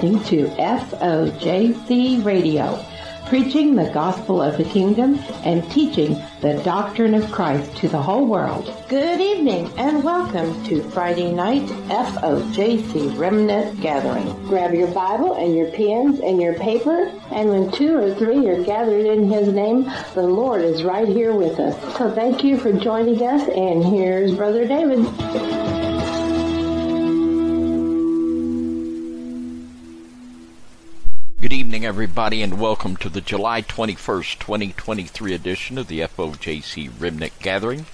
Listening to FOJC Radio, preaching the gospel of the kingdom and teaching the doctrine of Christ to the whole world. Good evening and welcome to Friday night FOJC Remnant Gathering. Grab your Bible and your pens and your paper, and when two or three are gathered in His name, the Lord is right here with us. So thank you for joining us, and here's Brother David. Good evening, everybody, and welcome to the July 21st, 2023 edition of the FOJC Remnant Gathering.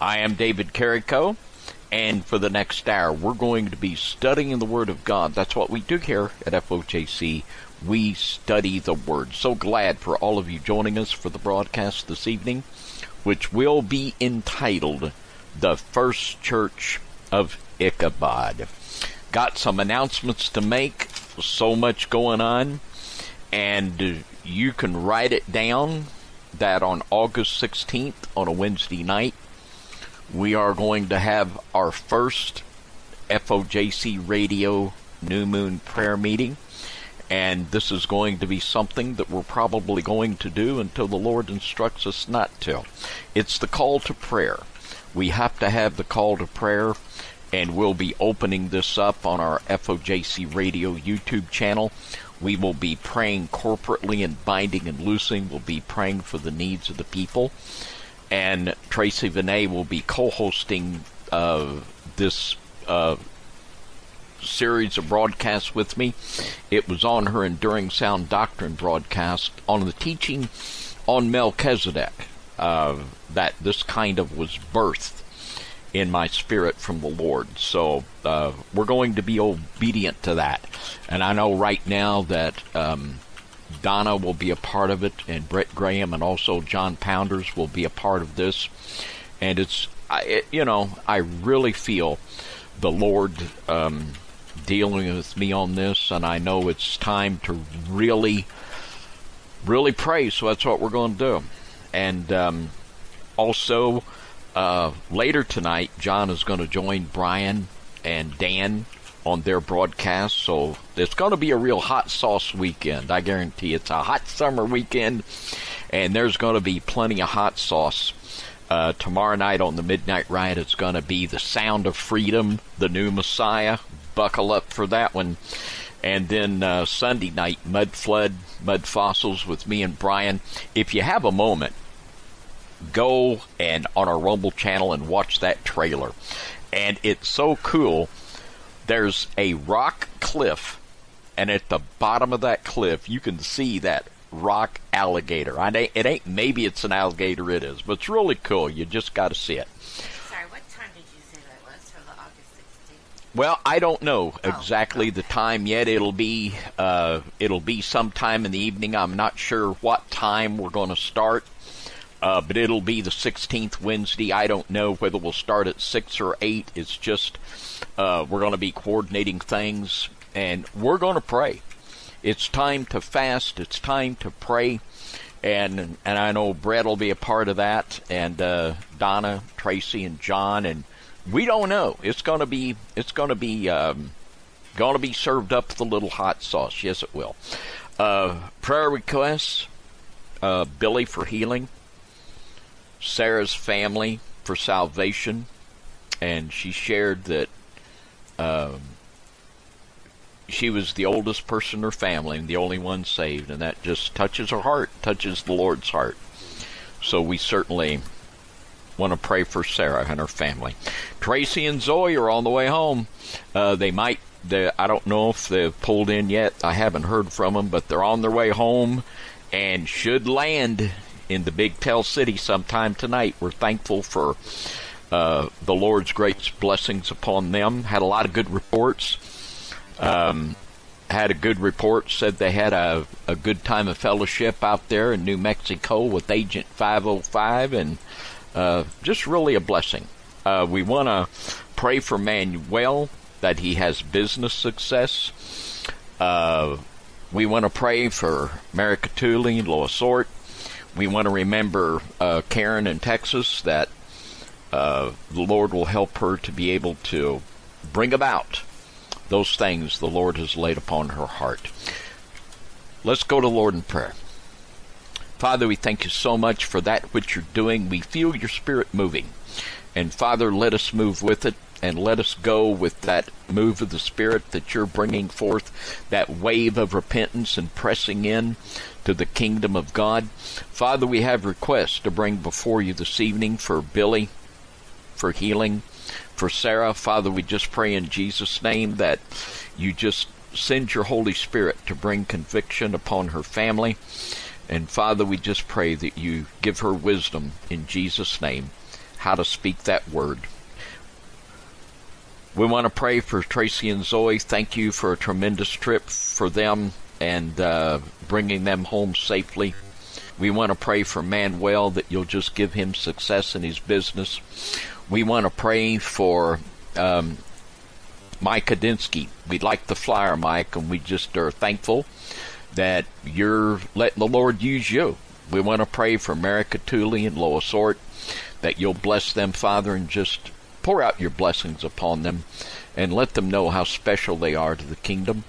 I am David Carrico, and for the next hour, we're going to be studying the Word of God. That's what we do here at FOJC. We study the Word. So glad for all of you joining us for the broadcast this evening, which will be entitled The First Church of Ichabod. Got some announcements to make so much going on, and you can write it down that on August 16th, on a Wednesday night, we are going to have our first FOJC radio New Moon prayer meeting. And this is going to be something that we're probably going to do until the Lord instructs us not to. It's the call to prayer. We have to have the call to prayer and we'll be opening this up on our FOJC Radio YouTube channel. We will be praying corporately and binding and loosing. We'll be praying for the needs of the people. And Tracy Vinay will be co hosting uh, this uh, series of broadcasts with me. It was on her Enduring Sound Doctrine broadcast on the teaching on Melchizedek uh, that this kind of was birthed in my spirit from the Lord. So uh, we're going to be obedient to that. And I know right now that um, Donna will be a part of it, and Brett Graham, and also John Pounders will be a part of this. And it's, I, it, you know, I really feel the Lord um, dealing with me on this, and I know it's time to really, really pray. So that's what we're going to do. And um, also, uh, later tonight, John is going to join Brian and Dan on their broadcast. So it's going to be a real hot sauce weekend. I guarantee it's a hot summer weekend, and there's going to be plenty of hot sauce. Uh, tomorrow night on the Midnight Ride, it's going to be The Sound of Freedom, The New Messiah. Buckle up for that one. And then uh, Sunday night, Mud Flood, Mud Fossils with me and Brian. If you have a moment, go and on our Rumble channel and watch that trailer. And it's so cool. There's a rock cliff, and at the bottom of that cliff, you can see that rock alligator. I it ain't maybe it's an alligator. It is, but it's really cool. You just got to see it. Sorry, what time did you say that was for the August 16th? Well, I don't know Oh, exactly the time yet. It'll be uh, it'll be sometime in the evening. I'm not sure what time we're going to start. Uh, but it'll be the 16th Wednesday. I don't know whether we'll start at 6 or 8. It's just uh, we're going to be coordinating things and we're going to pray. It's time to fast. It's time to pray. And and I know Brett will be a part of that, and uh, Donna, Tracy, and John, and we don't know. It's going to be it's to be um, to be served up with a little hot sauce. Yes, it will. Uh, prayer requests: uh, Billy for healing. Sarah's family for salvation, and she shared that um, she was the oldest person in her family and the only one saved, and that just touches her heart, touches the Lord's heart. So we certainly want to pray for Sarah and her family. Tracy and Zoe are on the way home. Uh, they might. I don't know if they've pulled in yet. I haven't heard from them, but they're on their way home and should land in the Big Tell City sometime tonight. We're thankful for uh, the Lord's great blessings upon them. Had a lot of good reports. Um, had a good report. Said they had a, a good time of fellowship out there in New Mexico with Agent 505, and uh, just really a blessing. Uh, we want to pray for Manuel that he has business success. Uh, we want to pray for Mary Catuli, Lois Ort. We want to remember uh, Karen in Texas that uh, the Lord will help her to be able to bring about those things the Lord has laid upon her heart. Let's go to Lord in prayer. Father, we thank you so much for that which you're doing. We feel your spirit moving. And Father, let us move with it and let us go with that move of the Spirit that you're bringing forth, that wave of repentance and pressing in to the kingdom of God. Father, we have requests to bring before you this evening for Billy, for healing, for Sarah. Father, we just pray in Jesus' name that you just send your Holy Spirit to bring conviction upon her family. And Father, we just pray that you give her wisdom in Jesus' name how to speak that word. We want to pray for Tracy and Zoe. Thank you for a tremendous trip for them and uh, bringing them home safely. We want to pray for Manuel that you'll just give him success in his business. We want to pray for um, Mike Kadinsky. We like the flyer, Mike, and we just are thankful that you're letting the Lord use you. We want to pray for Mary Catuli and Lois Ort, that you'll bless them, Father, and just pour out your blessings upon them and let them know how special they are to the kingdom.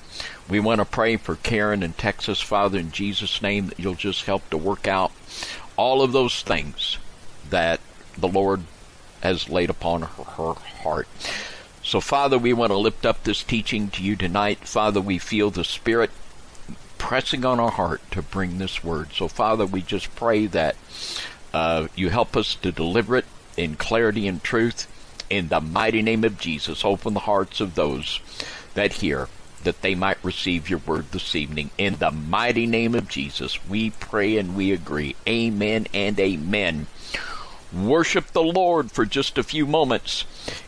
We want to pray for Karen in Texas, Father, in Jesus' name, that you'll just help to work out all of those things that the Lord has laid upon her, her heart. So, Father, we want to lift up this teaching to you tonight. Father, we feel the Spirit pressing on our heart to bring this word. So, Father, we just pray that uh, you help us to deliver it in clarity and truth. In the mighty name of Jesus, open the hearts of those that hear, that they might receive your word this evening. In the mighty name of Jesus, we pray and we agree. Amen and amen. Worship the Lord for just a few moments,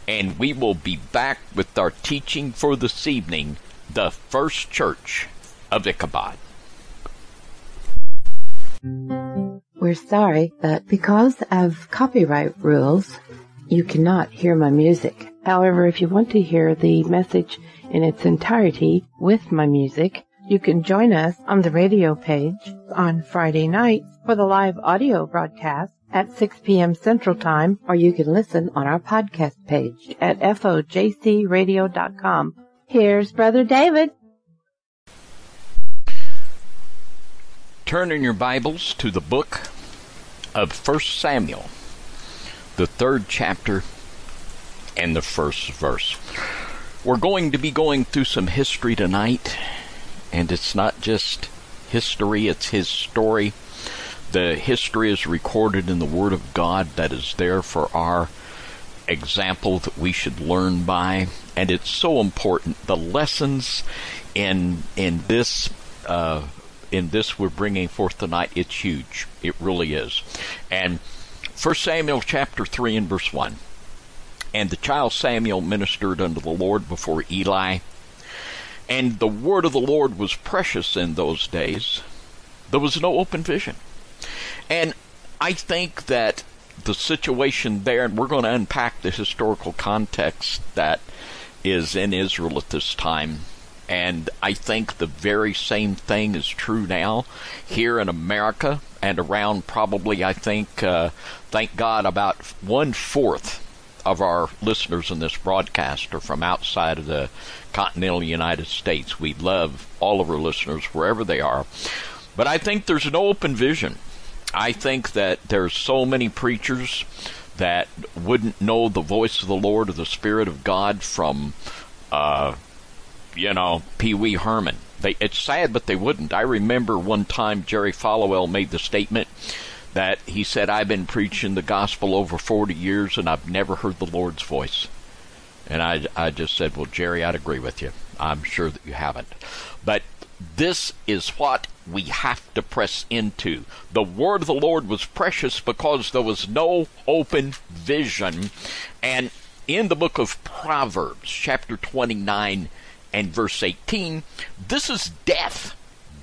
and we will be back with our teaching for this evening the First Church of Ichabod. We're sorry, but because of copyright rules, you cannot hear my music. However, if you want to hear the message in its entirety with my music, you can join us on the radio page on Friday nights for the live audio broadcast at 6 p.m. Central Time, or you can listen on our podcast page at fojcradio.com. Here's Brother David. Turn in your Bibles to the book of 1 Samuel, the third chapter and the first verse. We're going to be going through some history tonight, and it's not just history, it's his story. The history is recorded in the Word of God that is there for our example that we should learn by, and it's so important. The lessons in in this uh, in this we're bringing forth tonight, it's huge. It really is. And 1 Samuel chapter 3 and verse 1. And the child Samuel ministered unto the Lord before Eli. And the word of the Lord was precious in those days. There was no open vision. And I think that the situation there, and we're going to unpack the historical context that is in Israel at this time, and I think the very same thing is true now here in America and around probably, I think, uh, thank God, about one fourth of our listeners in this broadcast are from outside of the continental United States. We love all of our listeners wherever they are. But I think there's no open vision. I think that there's so many preachers that wouldn't know the voice of the Lord or the Spirit of God from uh, you know, Pee Wee Herman. They, it's sad, but they wouldn't. I remember one time Jerry Falwell made the statement that he said, I've been preaching the gospel over 40 years and I've never heard the Lord's voice. And I, I just said, Well, Jerry, I'd agree with you. I'm sure that you haven't. But this is what we have to press into. The word of the Lord was precious because there was no open vision. And in the book of Proverbs, chapter 29 and verse 18, this is death.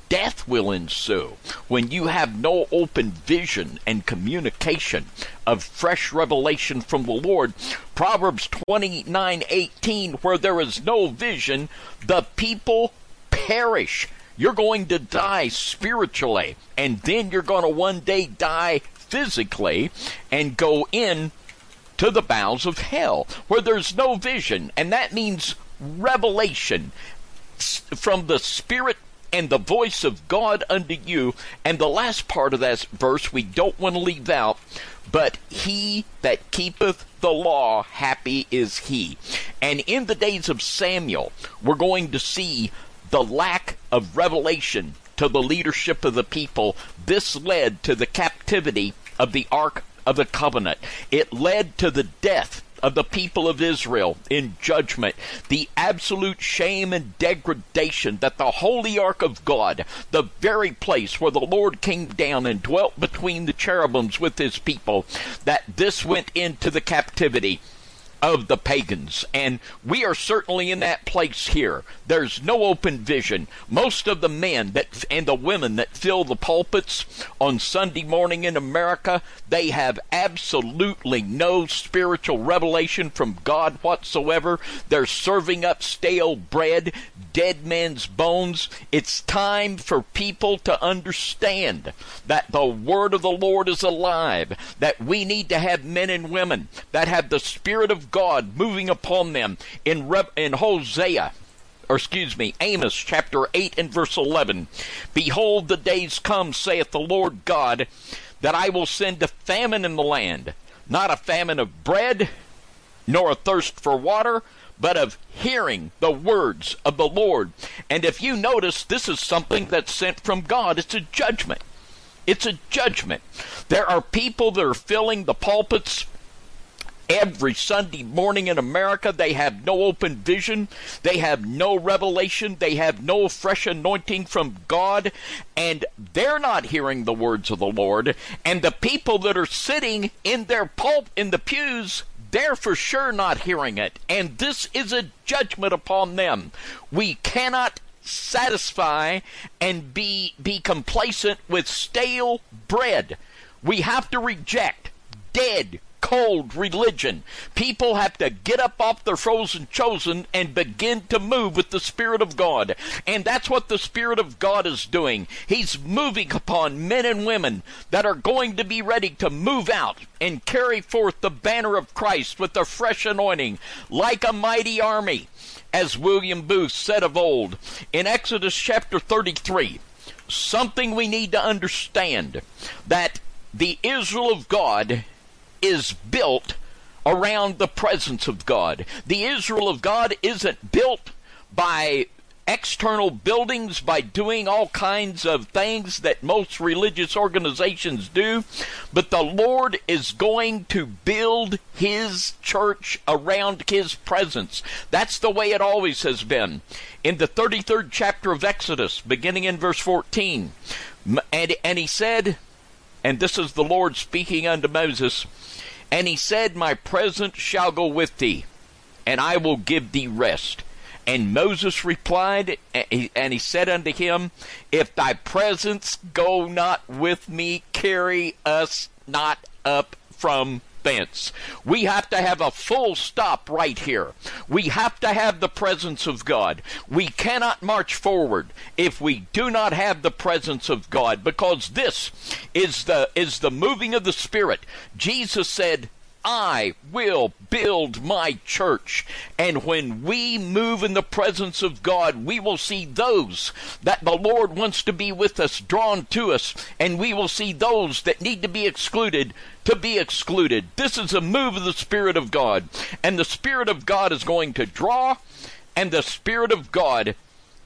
Death will ensue when you have no open vision and communication of fresh revelation from the Lord. Proverbs 29:18 where there is no vision, the people perish. You're going to die spiritually, and then you're going to one day die physically and go in to the bowels of hell where there's no vision, and that means revelation from the Spirit and the voice of God unto you. And the last part of that verse we don't want to leave out. But he that keepeth the law, happy is he. And in the days of Samuel, we're going to see the lack of revelation to the leadership of the people. This led to the captivity of the Ark of the Covenant. It led to the death of the people of Israel in judgment, the absolute shame and degradation that the holy ark of God, the very place where the Lord came down and dwelt between the cherubims with his people, that this went into the captivity of the pagans. And we are certainly in that place here. There's no open vision. Most of the men that and the women that fill the pulpits on Sunday morning in America, they have absolutely no spiritual revelation from God whatsoever. They're serving up stale bread, dead men's bones. It's time for people to understand that the word of the Lord is alive, that we need to have men and women that have the spirit of God moving upon them in Re- in Hosea or excuse me, Amos chapter 8 and verse 11. Behold, the days come, saith the Lord God, that I will send a famine in the land, not a famine of bread, nor a thirst for water, but of hearing the words of the Lord. And if you notice, this is something that's sent from God. It's a judgment. It's a judgment. There are people that are filling the pulpits every Sunday morning in America. They have no open vision. They have no revelation. They have no fresh anointing from God. And they're not hearing the words of the Lord. And the people that are sitting in their pulp in the pews, they're for sure not hearing it. And this is a judgment upon them. We cannot satisfy and be be complacent with stale bread. We have to reject dead cold religion. People have to get up off their frozen chosen and begin to move with the Spirit of God. And that's what the Spirit of God is doing. He's moving upon men and women that are going to be ready to move out and carry forth the banner of Christ with a fresh anointing like a mighty army. As William Booth said of old in Exodus chapter 33, something we need to understand that the Israel of God is built around the presence of God. The Israel of God isn't built by external buildings by doing all kinds of things that most religious organizations do, but the Lord is going to build His church around His presence. That's the way it always has been. In the 33rd chapter of Exodus, beginning in verse 14, and, and He said, and this is the Lord speaking unto Moses, and he said, My presence shall go with thee, and I will give thee rest. And Moses replied, and he said unto him, If thy presence go not with me, carry us not up from We have to have a full stop right here. We have to have the presence of God. We cannot march forward if we do not have the presence of God because this is the is the moving of the spirit. Jesus said, I will build my church. And when we move in the presence of God, we will see those that the Lord wants to be with us drawn to us, and we will see those that need to be excluded to be excluded. This is a move of the Spirit of God. And the Spirit of God is going to draw, and the Spirit of God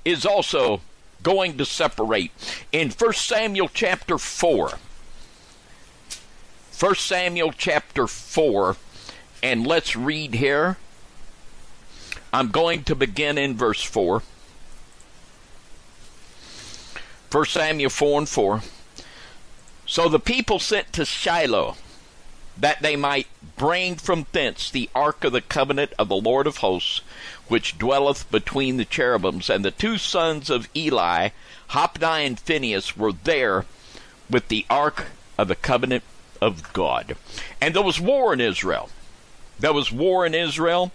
is also going to separate. In 1 Samuel chapter 4, 1 Samuel chapter 4, and let's read here. I'm going to begin in verse 4. 1 Samuel 4 and 4. So the people sent to Shiloh that they might bring from thence the ark of the covenant of the Lord of hosts, which dwelleth between the cherubims. And the two sons of Eli, Hophni and Phinehas, were there with the ark of the covenant of God. And there was war in Israel. There was war in Israel,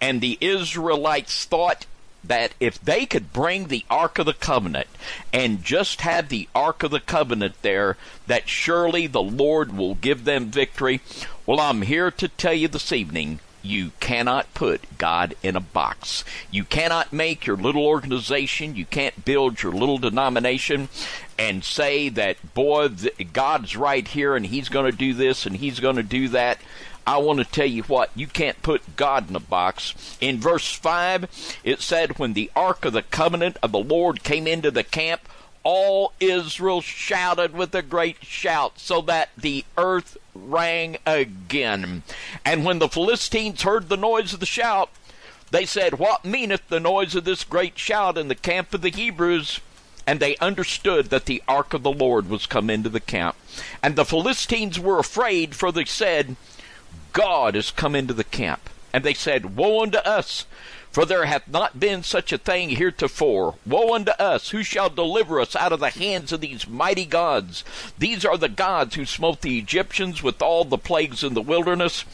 and the Israelites thought that if they could bring the Ark of the Covenant and just have the Ark of the Covenant there, that surely the Lord will give them victory. Well, I'm here to tell you this evening you cannot put God in a box. You cannot make your little organization, you can't build your little denomination and say that, boy, God's right here and He's going to do this and He's going to do that. I want to tell you what, you can't put God in a box. In verse 5, it said, When the ark of the covenant of the Lord came into the camp, all Israel shouted with a great shout, so that the earth rang again. And when the Philistines heard the noise of the shout, they said, What meaneth the noise of this great shout in the camp of the Hebrews? And they understood that the ark of the Lord was come into the camp. And the Philistines were afraid, for they said, God is come into the camp. And they said, Woe unto us! For there hath not been such a thing heretofore. Woe unto us! Who shall deliver us out of the hands of these mighty gods? These are the gods who smote the Egyptians with all the plagues in the wilderness.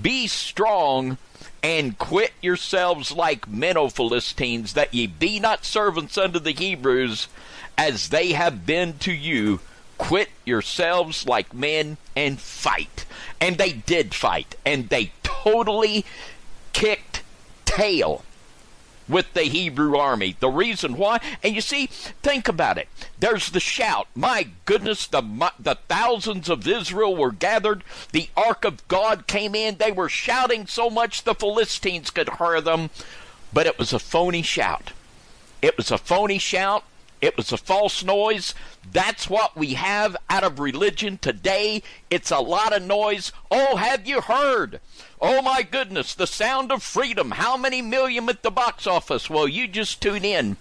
Be strong and quit yourselves like men, O Philistines, that ye be not servants unto the Hebrews, as they have been to you. Quit yourselves like men and fight. And they did fight, and they totally kicked tail with the Hebrew army. The reason why, and you see, think about it. There's the shout. My goodness, the the thousands of Israel were gathered. The ark of God came in. They were shouting so much the Philistines could hear them, but it was a phony shout. It was a phony shout. It was a false noise. That's what we have out of religion today. It's a lot of noise. Oh, have you heard? Oh my goodness, the sound of freedom. How many million at the box office? Well, you just tune in.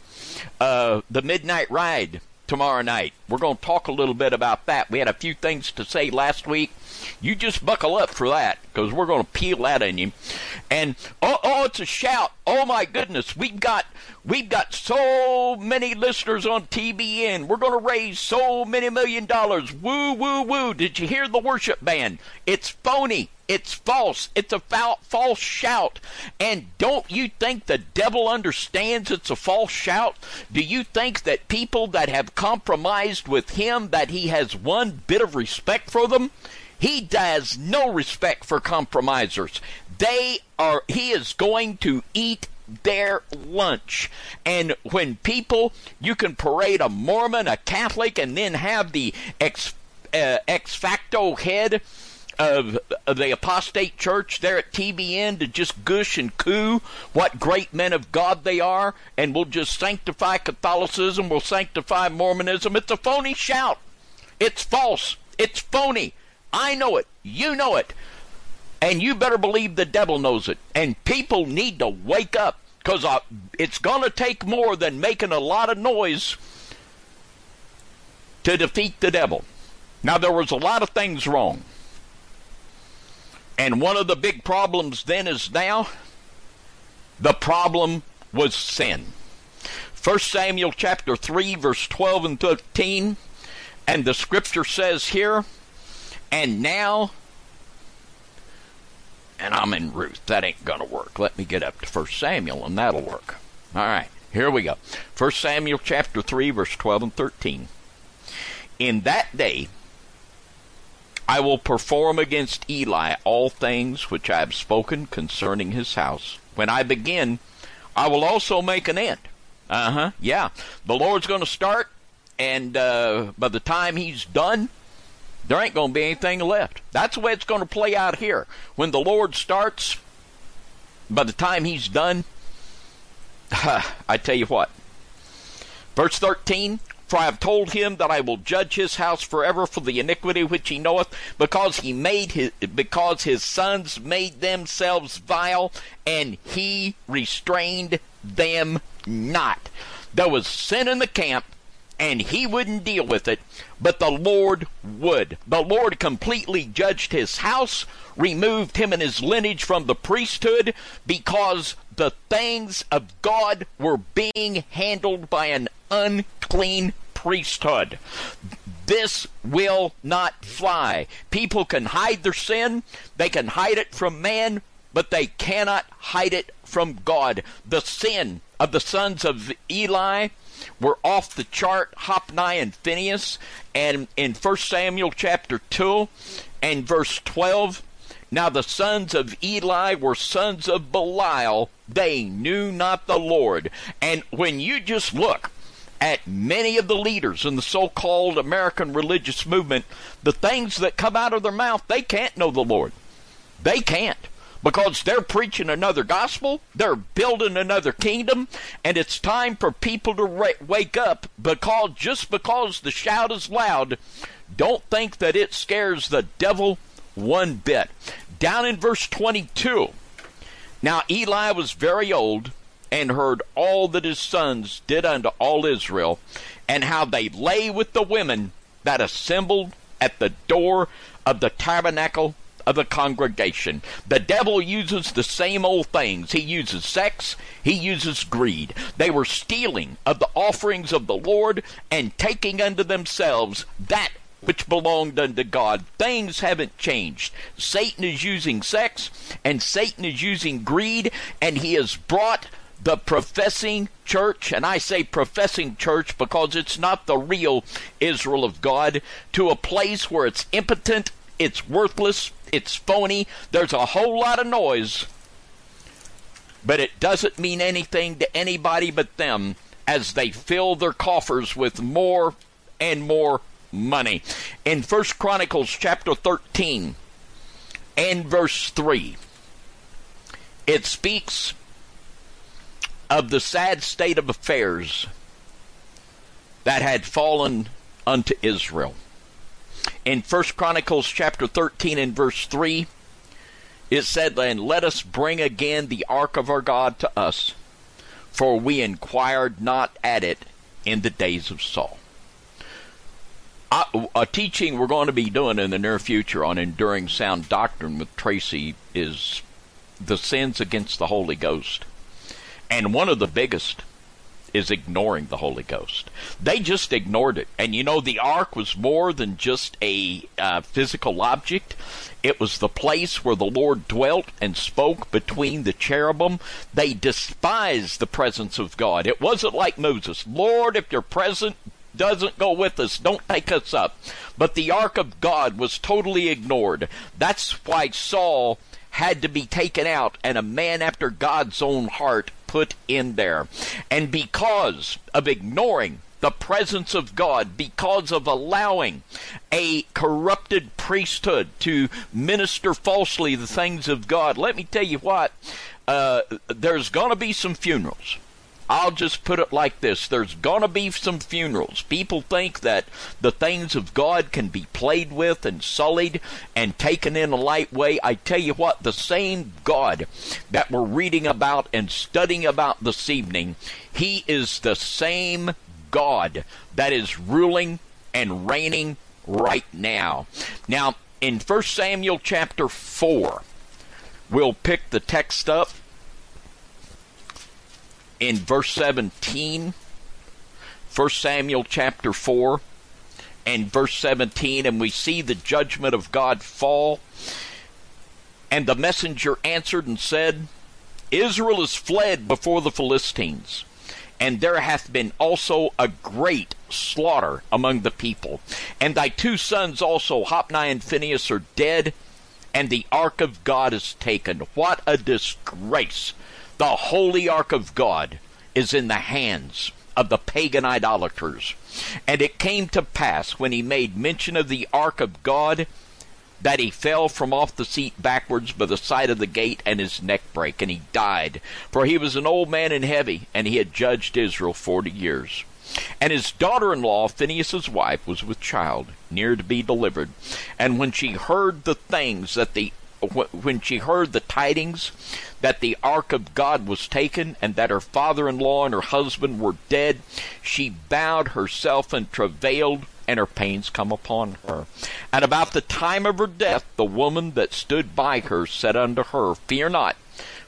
Uh, the Midnight Ride tomorrow night. We're going to talk a little bit about that. We had a few things to say last week. You just buckle up for that because we're going to peel that on you. And oh, oh, it's a shout! Oh my goodness, we've got we've got so many listeners on TBN. We're going to raise so many million dollars. Woo, woo, woo! Did you hear the worship band? It's phony. It's false. It's a false shout. And don't you think the devil understands it's a false shout? Do you think that people that have compromised with him that he has one bit of respect for them? He has no respect for compromisers. They are he is going to eat their lunch. And when people, you can parade a Mormon, a Catholic, and then have the ex, uh, ex facto head of, of the apostate church there at TBN to just gush and coo what great men of God they are, and we'll just sanctify Catholicism, we'll sanctify Mormonism. It's a phony shout. It's false. It's phony. I know it. You know it. And you better believe the devil knows it. And people need to wake up because uh, it's going to take more than making a lot of noise to defeat the devil. Now, there was a lot of things wrong. And one of the big problems then is now the problem was sin. 1 Samuel chapter 3 verse 12 and 13 and the scripture says here and now and I'm in Ruth. That ain't going to work. Let me get up to 1 Samuel and that'll work. All right. Here we go. 1 Samuel chapter 3 verse 12 and 13. In that day I will perform against Eli all things which I have spoken concerning his house. When I begin, I will also make an end. Uh huh. Yeah. The Lord's going to start, and uh, by the time he's done, there ain't going to be anything left. That's the way it's going to play out here. When the Lord starts, by the time he's done, I tell you what. Verse 13 for I have told him that I will judge his house forever for the iniquity which he knoweth, because he made his because his sons made themselves vile, and he restrained them not. There was sin in the camp, and he wouldn't deal with it, but the Lord would. The Lord completely judged his house, removed him and his lineage from the priesthood because the things of God were being handled by an unclean priesthood. This will not fly. People can hide their sin, they can hide it from man, but they cannot hide it from God. The sin of the sons of Eli were off the chart, Hophni and Phinehas, and in 1 Samuel chapter 2 and verse 12, now the sons of Eli were sons of Belial. They knew not the Lord. And when you just look at many of the leaders in the so called American religious movement, the things that come out of their mouth, they can't know the Lord. They can't because they're preaching another gospel, they're building another kingdom, and it's time for people to wake up because just because the shout is loud, don't think that it scares the devil one bit. Down in verse 22, now Eli was very old and heard all that his sons did unto all Israel, and how they lay with the women that assembled at the door of the tabernacle of the congregation. The devil uses the same old things. He uses sex, he uses greed. They were stealing of the offerings of the Lord and taking unto themselves that which belonged unto God. Things haven't changed. Satan is using sex and Satan is using greed, and he has brought the professing church, and I say professing church because it's not the real Israel of God, to a place where it's impotent, it's worthless, it's phony, there's a whole lot of noise, but it doesn't mean anything to anybody but them as they fill their coffers with more and more money. In First Chronicles chapter 13 and verse 3, it speaks of the sad state of affairs that had fallen unto Israel in First Chronicles chapter 13 and verse 3, it said, And let us bring again the ark of our God to us, for we inquired not at it in the days of Saul. a teaching we're going to be doing in the near future on enduring sound doctrine with Tracy is the sins against the Holy Ghost. And one of the biggest is ignoring the Holy Ghost. They just ignored it. And you know, the ark was more than just a uh, physical object. It was the place where the Lord dwelt and spoke between the cherubim. They despised the presence of God. It wasn't like Moses. Lord, if you're present, doesn't go with us. Don't take us up. But the ark of God was totally ignored. That's why Saul had to be taken out and a man after God's own heart put in there. And because of ignoring the presence of God, because of allowing a corrupted priesthood to minister falsely the things of God, let me tell you what, uh, there's going to be some funerals. I'll just put it like this there's going to be some funerals. People think that the things of God can be played with and sullied and taken in a light way. I tell you what, the same God that we're reading about and studying about this evening, He is the same God that is ruling and reigning right now. Now, in 1 Samuel chapter 4, we'll pick the text up in verse 17, 1 Samuel chapter 4 and verse 17, and we see the judgment of God fall. And the messenger answered and said, Israel is fled before the Philistines, and there hath been also a great slaughter among the people. And thy two sons also, Hophni and Phinehas, are dead, and the ark of God is taken. What a disgrace! The holy ark of God is in the hands of the pagan idolaters. And it came to pass when he made mention of the ark of God that he fell from off the seat backwards by the side of the gate and his neck brake, and he died. For he was an old man and heavy, and he had judged Israel forty years. And his daughter in law, Phinehas's wife, was with child, near to be delivered. And when she heard the things that the when she heard the tidings that the ark of God was taken and that her father-in-law and her husband were dead, she bowed herself and travailed and her pains come upon her. And about the time of her death, the woman that stood by her said unto her, Fear not,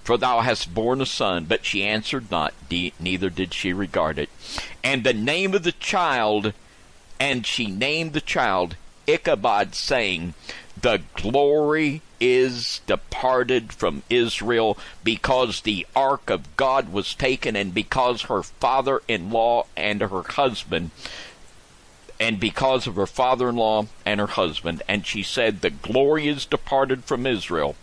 for thou hast borne a son. But she answered not, neither did she regard it. And the name of the child, and she named the child Ichabod, saying, The glory is departed from Israel because the ark of God was taken, and because her father in law and her husband and because of her father in law and her husband. And she said, The glory is departed from Israel,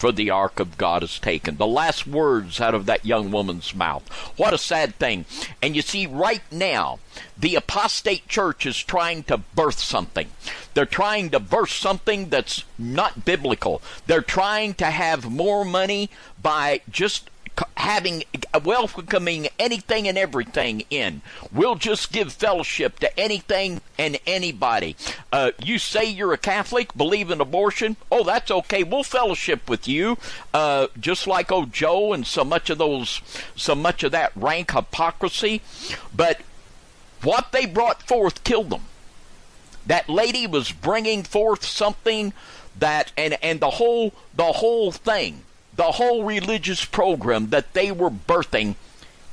for the ark of God is taken. The last words out of that young woman's mouth. What a sad thing. And you see, right now, the apostate church is trying to birth something. They're trying to birth something that's not biblical. They're trying to have more money by just having welcoming anything and everything in. We'll just give fellowship to anything and anybody. Uh, you say you're a Catholic, believe in abortion. Oh, that's okay. We'll fellowship with you, uh, just like old Joe and so much of those, so much of that rank hypocrisy. But what they brought forth killed them. That lady was bringing forth something that, and and the whole the whole thing the whole religious program that they were birthing,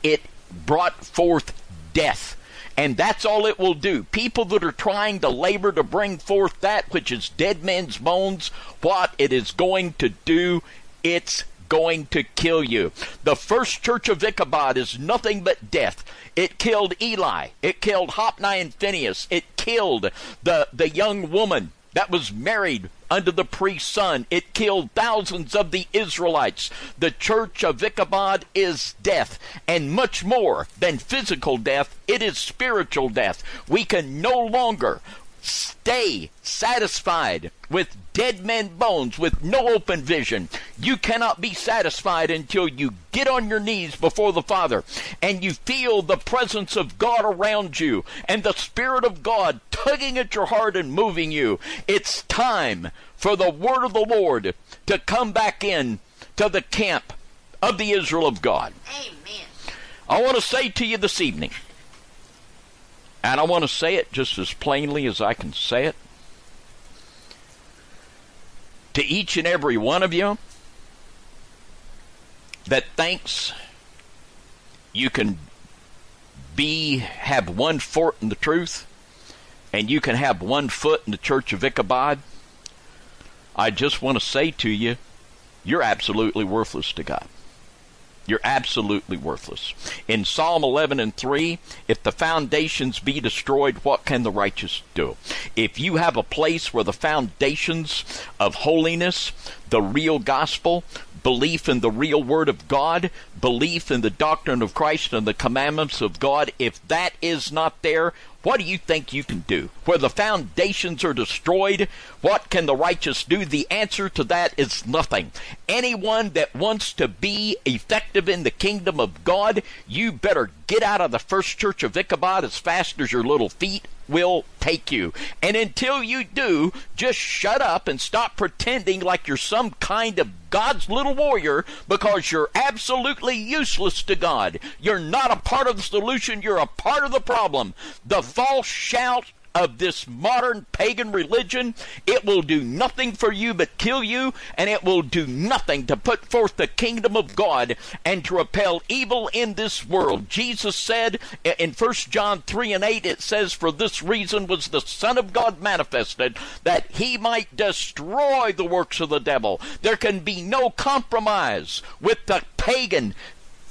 it brought forth death. And that's all it will do. People that are trying to labor to bring forth that which is dead men's bones, what it is going to do, it's going to kill you. The first church of Ichabod is nothing but death. It killed Eli. It killed Hophni and Phinehas. It killed the, the young woman that was married unto the priest's son. It killed thousands of the Israelites. The church of Ichabod is death, and much more than physical death, it is spiritual death. We can no longer stay satisfied with dead men bones with no open vision. You cannot be satisfied until you get on your knees before the Father and you feel the presence of God around you and the Spirit of God tugging at your heart and moving you. It's time for the word of the Lord to come back in to the camp of the Israel of God. Amen. I want to say to you this evening, and I want to say it just as plainly as I can say it. To each and every one of you that thinks you can be have one foot in the truth and you can have one foot in the church of Ichabod, I just want to say to you, you're absolutely worthless to God. You're absolutely worthless. In Psalm 11 and 3, if the foundations be destroyed, what can the righteous do? If you have a place where the foundations of holiness, the real gospel, belief in the real Word of God, belief in the doctrine of Christ and the commandments of God, if that is not there, what do you think you can do? Where the foundations are destroyed, what can the righteous do? The answer to that is nothing. Anyone that wants to be effective in the kingdom of God, you better get out of the first church of Ichabod as fast as your little feet will take you. And until you do, just shut up and stop pretending like you're some kind of God's little warrior because you're absolutely useless to God. You're not a part of the solution, you're a part of the problem. The false shout of this modern pagan religion, it will do nothing for you but kill you, and it will do nothing to put forth the kingdom of God and to repel evil in this world. Jesus said in 1 John 3 and 8, it says, For this reason was the Son of God manifested, that he might destroy the works of the devil. There can be no compromise with the pagan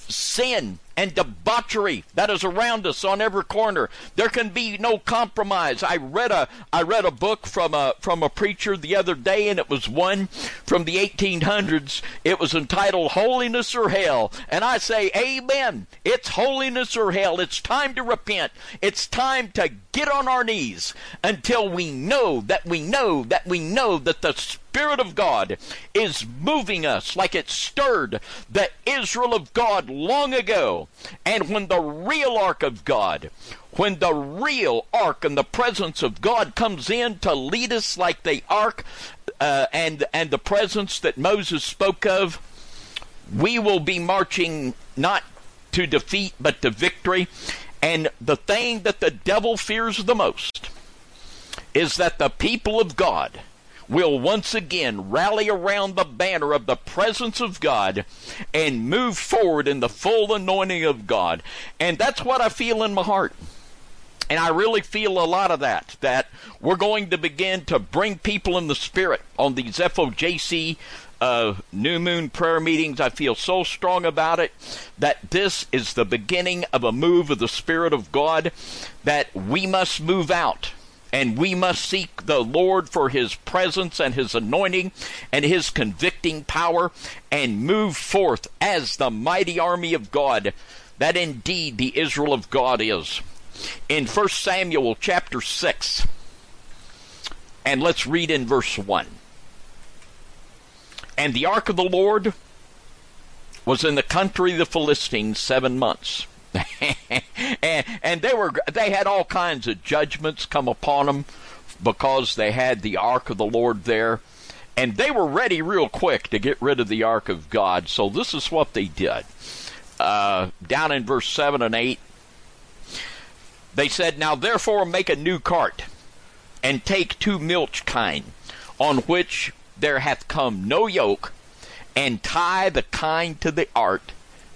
sin and debauchery that is around us on every corner. There can be no compromise. I read a I read a book from a from a preacher the other day, and it was one from the 1800s. It was entitled "Holiness or Hell," and I say, Amen. It's holiness or hell. It's time to repent. It's time to get on our knees until we know that we know that we know that the Spirit of God is moving us like it stirred the Israel of God long ago. And when the real ark of God, when the real ark and the presence of God comes in to lead us like the ark uh, and and the presence that Moses spoke of, we will be marching not to defeat but to victory. And the thing that the devil fears the most is that the people of God will once again rally around the banner of the presence of God and move forward in the full anointing of God. And that's what I feel in my heart. And I really feel a lot of that, that we're going to begin to bring people in the spirit on these FOJC uh, new moon prayer meetings. I feel so strong about it that this is the beginning of a move of the Spirit of God that we must move out. And we must seek the Lord for His presence and His anointing and His convicting power and move forth as the mighty army of God that indeed the Israel of God is. In 1 Samuel chapter 6, and let's read in verse 1. And the ark of the Lord was in the country of the Philistines seven months. and, and they were they had all kinds of judgments come upon them because they had the ark of the Lord there. And they were ready real quick to get rid of the ark of God. So this is what they did. Uh, down in verse 7 and 8, they said, Now therefore make a new cart, and take two milch kine, on which there hath come no yoke, and tie the kine to the art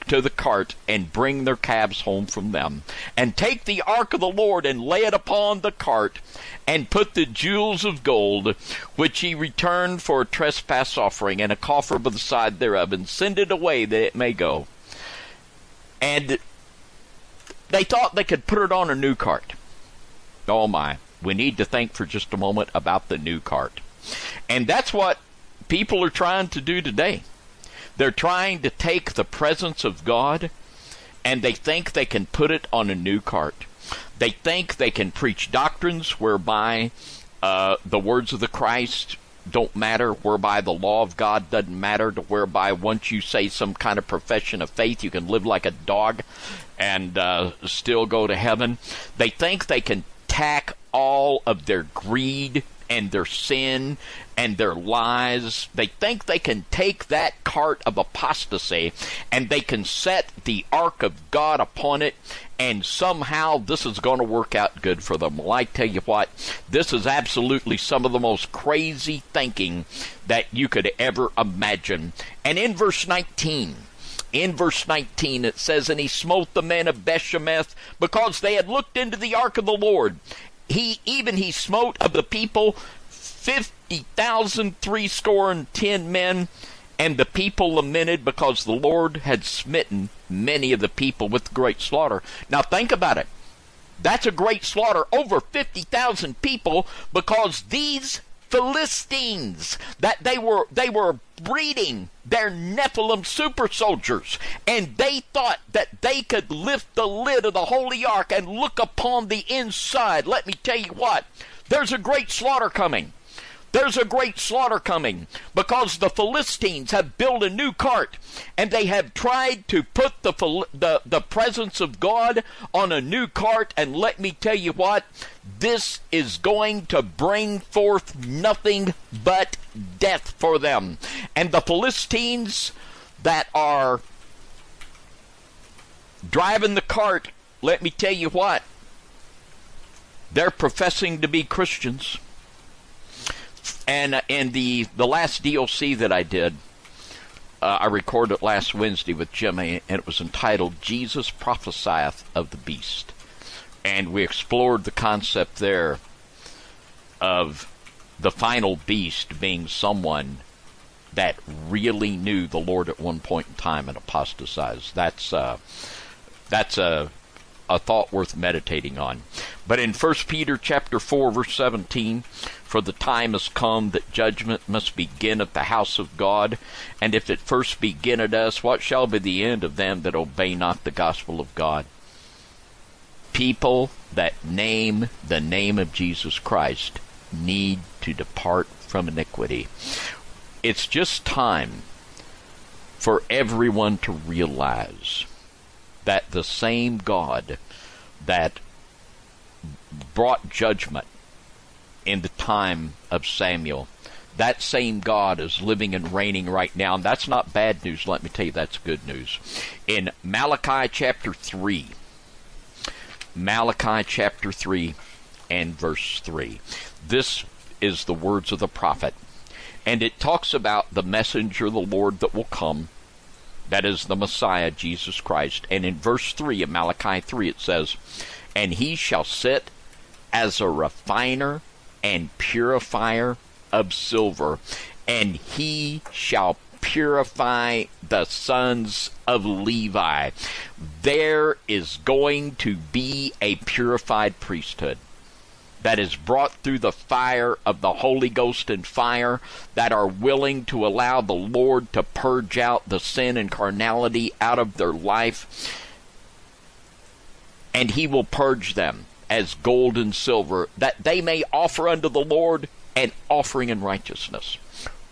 to the cart and bring their calves home from them. And take the ark of the Lord and lay it upon the cart, and put the jewels of gold, which he returned for a trespass offering, and a coffer by the side thereof, and send it away that it may go. And they thought they could put it on a new cart. Oh my. We need to think for just a moment about the new cart. And that's what people are trying to do today. They're trying to take the presence of God and they think they can put it on a new cart. They think they can preach doctrines whereby uh, the words of the Christ don't matter, whereby the law of God doesn't matter, to whereby once you say some kind of profession of faith, you can live like a dog and uh, still go to heaven. They think they can tack all of their greed and their sin and their lies. They think they can take that cart of apostasy and they can set the ark of God upon it and somehow this is going to work out good for them. Well, I tell you what, this is absolutely some of the most crazy thinking that you could ever imagine. And in verse 19, in verse 19 it says, And he smote the men of Bethshemesh because they had looked into the ark of the Lord he even he smote of the people fifty thousand three score and ten men, and the people lamented because the Lord had smitten many of the people with great slaughter. Now think about it. That's a great slaughter, over fifty thousand people, because these Philistines that they were they were breeding their Nephilim super soldiers, and they thought that they could lift the lid of the holy ark and look upon the inside. Let me tell you what, there's a great slaughter coming. There's a great slaughter coming because the Philistines have built a new cart and they have tried to put the, the, the presence of God on a new cart. And let me tell you what, this is going to bring forth nothing but death for them. And the Philistines that are driving the cart, let me tell you what, they're professing to be Christians and uh, in the the last DLC that I did, uh, I recorded last Wednesday with Jimmy, and it was entitled "Jesus Prophesieth of the Beast," and we explored the concept there of the final beast being someone that really knew the Lord at one point in time and apostatized. That's uh, that's a a thought worth meditating on. But in 1 Peter chapter 4 verse 17, for the time has come that judgment must begin at the house of God, and if it first begin at us, what shall be the end of them that obey not the gospel of God? People that name the name of Jesus Christ need to depart from iniquity. It's just time for everyone to realize that the same God that brought judgment in the time of Samuel, that same God is living and reigning right now. And that's not bad news. Let me tell you, that's good news. In Malachi chapter 3, Malachi chapter 3 and verse 3. This is the words of the prophet. And it talks about the messenger of the Lord that will come. That is the Messiah, Jesus Christ. And in verse 3 of Malachi 3, it says, And he shall sit as a refiner and purifier of silver, and he shall purify the sons of Levi. There is going to be a purified priesthood that is brought through the fire of the Holy Ghost and fire, that are willing to allow the Lord to purge out the sin and carnality out of their life, and He will purge them as gold and silver, that they may offer unto the Lord an offering in righteousness.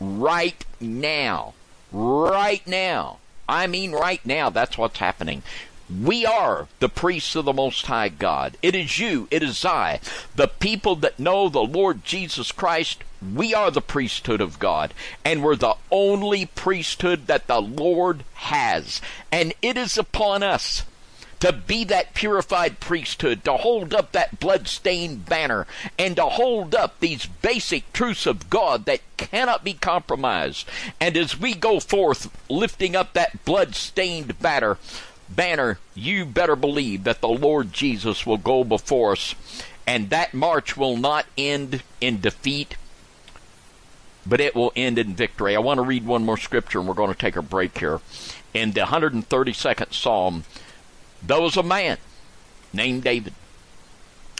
Right now, right now, I mean right now, that's what's happening. We are the priests of the Most High God. It is you, it is I, the people that know the Lord Jesus Christ. We are the priesthood of God, and we're the only priesthood that the Lord has. And it is upon us to be that purified priesthood, to hold up that blood-stained banner, and to hold up these basic truths of God that cannot be compromised. And as we go forth lifting up that blood-stained banner, banner, you better believe that the Lord Jesus will go before us, and that march will not end in defeat, but it will end in victory. I want to read one more scripture, and we're going to take a break here. In the 132nd Psalm, there was a man named David.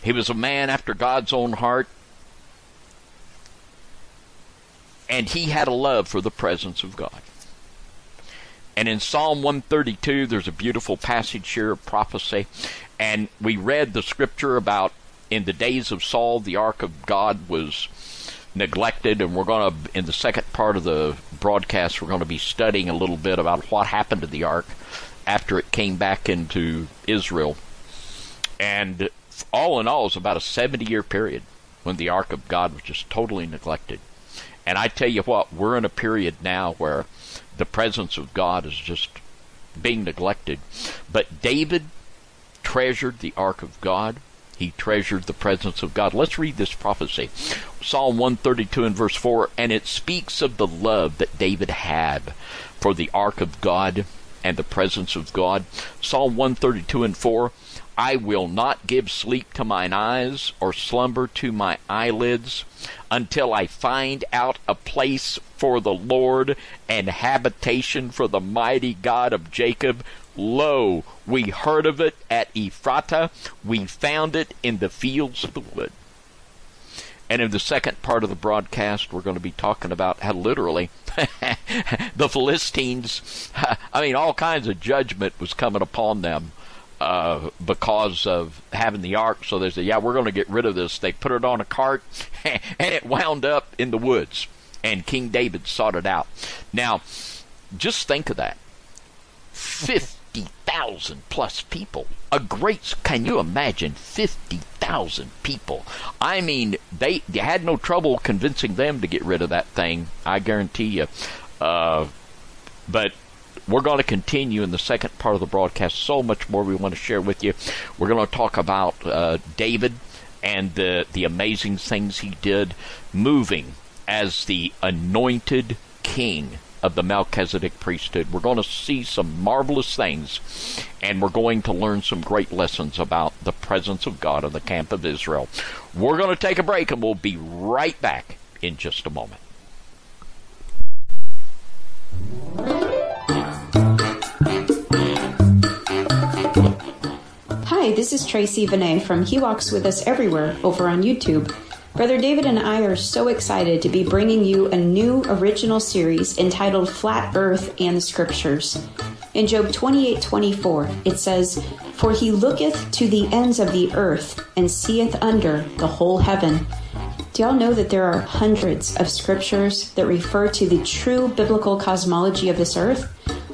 He was a man after God's own heart. And he had a love for the presence of God. And in Psalm 132, there's a beautiful passage here of prophecy. And we read the scripture about in the days of Saul, the ark of God was neglected. And we're going to, in the second part of the broadcast, we're going to be studying a little bit about what happened to the ark after it came back into Israel. And all in all, it was about a 70 year period when the Ark of God was just totally neglected. And I tell you what, we're in a period now where the presence of God is just being neglected. But David treasured the Ark of God. He treasured the presence of God. Let's read this prophecy. Psalm 132 and verse 4, and it speaks of the love that David had for the Ark of God and the presence of God. Psalm 132 and 4 I will not give sleep to mine eyes or slumber to my eyelids until I find out a place for the Lord and habitation for the mighty God of Jacob. Lo, we heard of it at Ephratah, we found it in the fields of the wood. And in the second part of the broadcast, we're going to be talking about how literally the Philistines, I mean, all kinds of judgment was coming upon them uh, because of having the ark. So they said, yeah, we're going to get rid of this. They put it on a cart, and it wound up in the woods. And King David sought it out. Now, just think of that. 50,000 plus people. A great, can you imagine 50,000 people? I mean, they, they had no trouble convincing them to get rid of that thing, I guarantee you. Uh, but we're going to continue in the second part of the broadcast. So much more we want to share with you. We're going to talk about uh, David and the the amazing things he did, moving as the anointed king of the Melchizedek priesthood. We're going to see some marvelous things, and we're going to learn some great lessons about the presence of God in the camp of Israel. We're going to take a break, and we'll be right back in just a moment. Hi, this is Tracy Vinay from He Walks With Us Everywhere over on YouTube. Brother David and I are so excited to be bringing you a new original series entitled Flat Earth and the Scriptures. In Job 28 24, it says, For he looketh to the ends of the earth and seeth under the whole heaven. Do y'all know that there are hundreds of scriptures that refer to the true biblical cosmology of this earth?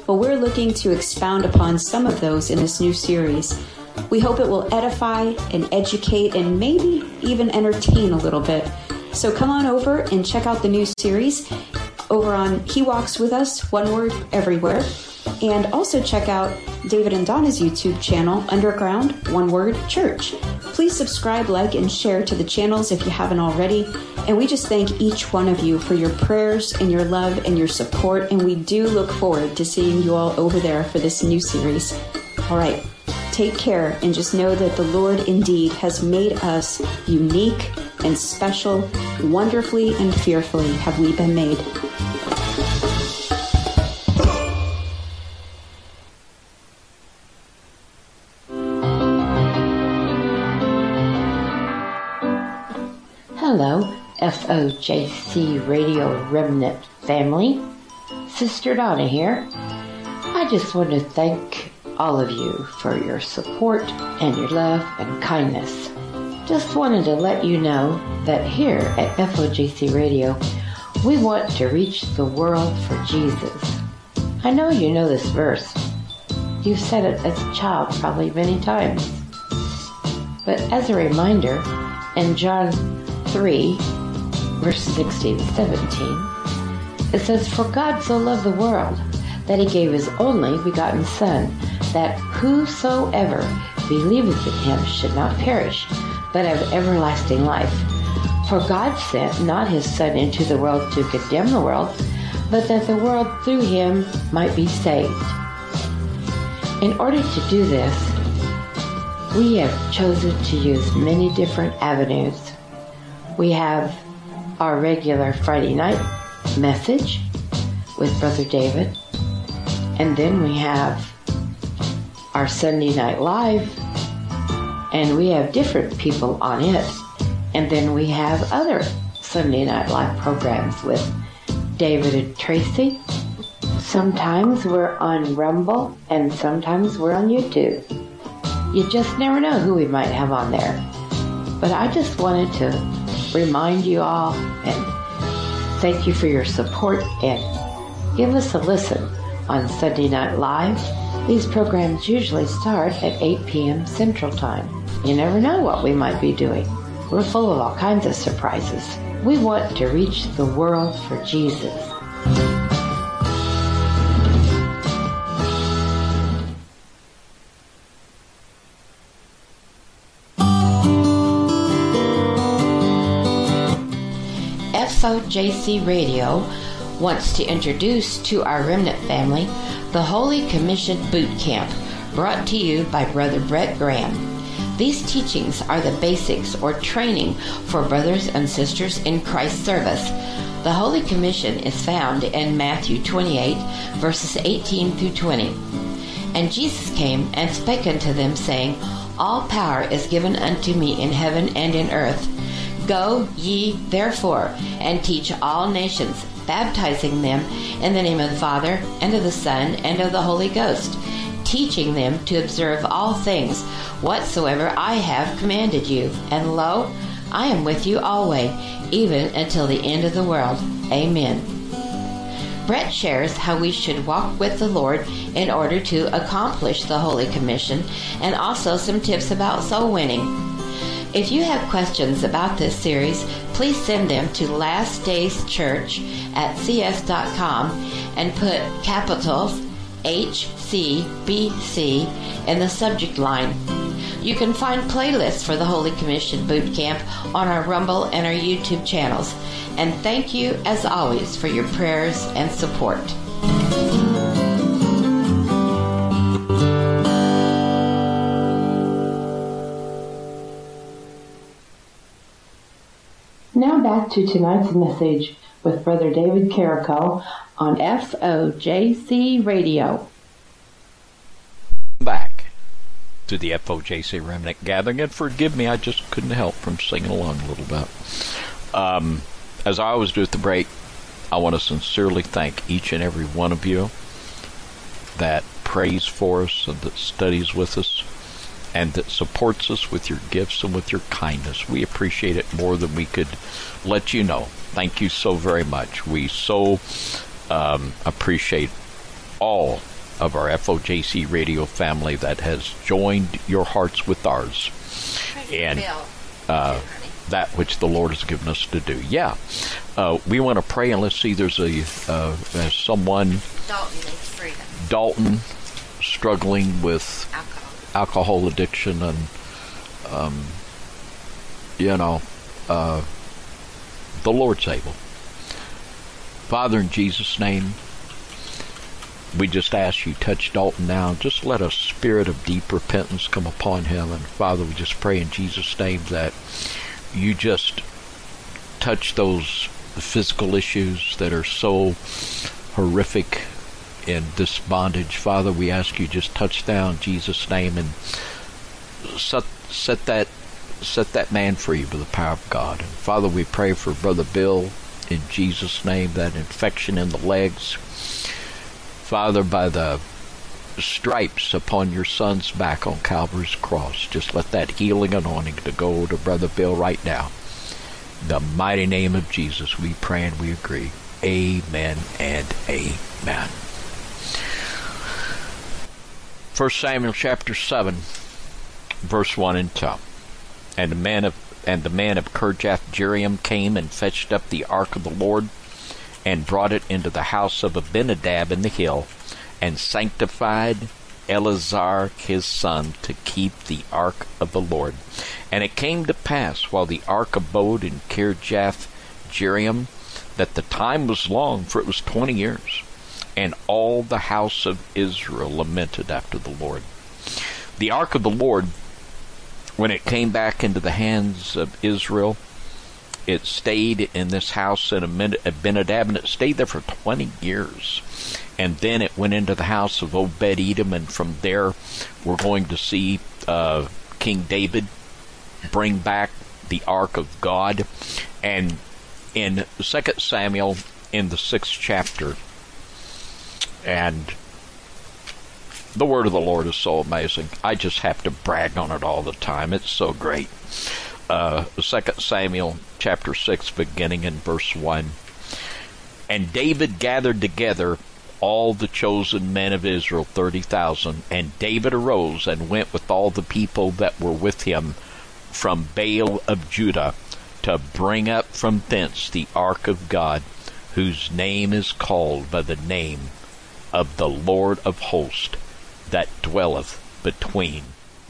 Well, we're looking to expound upon some of those in this new series. We hope it will edify and educate and maybe even entertain a little bit. So come on over and check out the new series over on He Walks With Us, one word everywhere. And also check out David and Donna's YouTube channel, Underground One Word Church. Please subscribe, like, and share to the channels if you haven't already. And we just thank each one of you for your prayers and your love and your support. And we do look forward to seeing you all over there for this new series. All right, take care and just know that the Lord indeed has made us unique and special. Wonderfully and fearfully have we been made. Hello, FOJC Radio Remnant family. Sister Donna here. I just want to thank all of you for your support and your love and kindness. Just wanted to let you know that here at FOJC Radio, we want to reach the world for Jesus. I know you know this verse. You've said it as a child probably many times. But as a reminder, in John 3, verse 16 17, it says, For God so loved the world that he gave his only begotten Son, that whosoever believeth in him should not perish, but have everlasting life. For God sent not his Son into the world to condemn the world, but that the world through him might be saved. In order to do this, we have chosen to use many different avenues. We have our regular Friday night message with Brother David, and then we have our Sunday Night Live, and we have different people on it, and then we have other Sunday Night Live programs with David and Tracy. Sometimes we're on Rumble, and sometimes we're on YouTube. You just never know who we might have on there. But I just wanted to remind you all and thank you for your support and give us a listen on Sunday Night Live. These programs usually start at 8 p.m. Central Time. You never know what we might be doing. We're full of all kinds of surprises. We want to reach the world for Jesus. FOJC Radio wants to introduce to our remnant family the Holy Commission Boot Camp, brought to you by Brother Brett Graham. These teachings are the basics or training for brothers and sisters in Christ's service. The Holy Commission is found in Matthew 28, verses 18 through 20. And Jesus came and spake unto them, saying, All power is given unto me in heaven and in earth. Go ye therefore and teach all nations, baptizing them in the name of the Father, and of the Son, and of the Holy Ghost, teaching them to observe all things whatsoever I have commanded you. And lo, I am with you always, even until the end of the world. Amen. Brett shares how we should walk with the Lord in order to accomplish the Holy Commission and also some tips about soul winning. If you have questions about this series, please send them to lastdayschurch at cs.com and put capitals HCBC in the subject line. You can find playlists for the Holy Commission Boot Camp on our Rumble and our YouTube channels. And thank you, as always, for your prayers and support. Back to tonight's message with Brother David Carrico on FOJC Radio. Back to the FOJC Remnant Gathering, and forgive me, I just couldn't help from singing along a little bit. Um, as I always do at the break, I want to sincerely thank each and every one of you that prays for us and that studies with us and that supports us with your gifts and with your kindness. We appreciate it more than we could let you know. Thank you so very much. We so um, appreciate all of our FOJC radio family that has joined your hearts with ours. And uh, that which the Lord has given us to do. Yeah, uh, we want to pray and let's see. There's a uh, someone Dalton needs freedom. Dalton struggling with Alcohol. Alcohol addiction and um, you know uh, the Lord's able. Father, in Jesus' name, we just ask you touch Dalton now. Just let a spirit of deep repentance come upon him, and Father, we just pray in Jesus' name that you just touch those physical issues that are so horrific in this bondage. Father, we ask you just touch down Jesus' name and set set that set that man free by the power of God. And Father, we pray for Brother Bill in Jesus' name, that infection in the legs. Father, by the stripes upon your son's back on Calvary's cross, just let that healing anointing to go to Brother Bill right now. In the mighty name of Jesus, we pray and we agree. Amen and amen. 1 Samuel chapter 7, verse 1 and 2. And the man of and the man of Kirjath Jearim came and fetched up the ark of the Lord, and brought it into the house of Abinadab in the hill, and sanctified Eleazar his son to keep the ark of the Lord. And it came to pass while the ark abode in Kirjath Jearim that the time was long, for it was twenty years, and all the house of Israel lamented after the Lord. The ark of the Lord when it came back into the hands of Israel, it stayed in this house in Abinadab, and it stayed there for 20 years. And then it went into the house of Obed Edom, and from there, we're going to see uh, King David bring back the Ark of God. And in 2 Samuel, in the sixth chapter, and the word of the Lord is so amazing. I just have to brag on it all the time. It's so great. Uh, 2 Samuel chapter 6, beginning in verse 1. And David gathered together all the chosen men of Israel, 30,000. And David arose and went with all the people that were with him from Baal of Judah to bring up from thence the ark of God, whose name is called by the name of the Lord of hosts that dwelleth between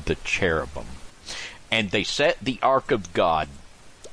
the cherubim. And they set the ark of God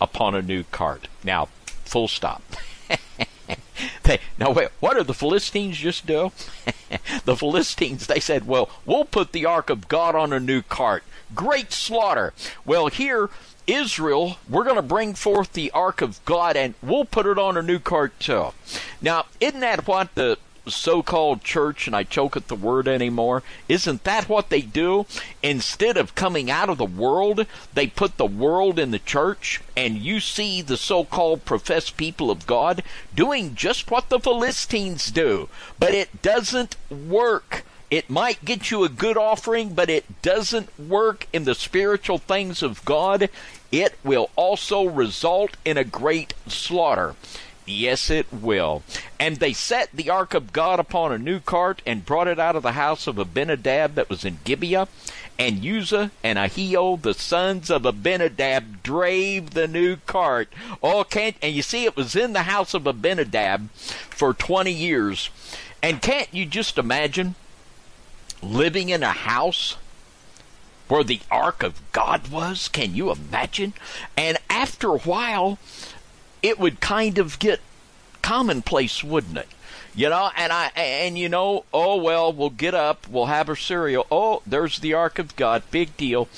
upon a new cart. Now, full stop. they, now, wait, what did the Philistines just do? the Philistines, they said, well, we'll put the ark of God on a new cart. Great slaughter. Well, here, Israel, we're going to bring forth the ark of God and we'll put it on a new cart too. Now, isn't that what the so-called church and I choke at the word anymore. Isn't that what they do? Instead of coming out of the world, they put the world in the church and you see the so-called professed people of God doing just what the Philistines do. But it doesn't work. It might get you a good offering, but it doesn't work in the spiritual things of God. It will also result in a great slaughter. Yes, it will. And they set the ark of God upon a new cart and brought it out of the house of Abinadab that was in Gibeah. And Uzzah and Ahio, the sons of Abinadab, drave the new cart. Oh, can't, and you see, it was in the house of Abinadab for 20 years. And can't you just imagine living in a house where the ark of God was? Can you imagine? And after a while, it would kind of get commonplace, wouldn't it? You know, and I and you know, oh well, we'll get up, we'll have our cereal. Oh, there's the Ark of God, big deal.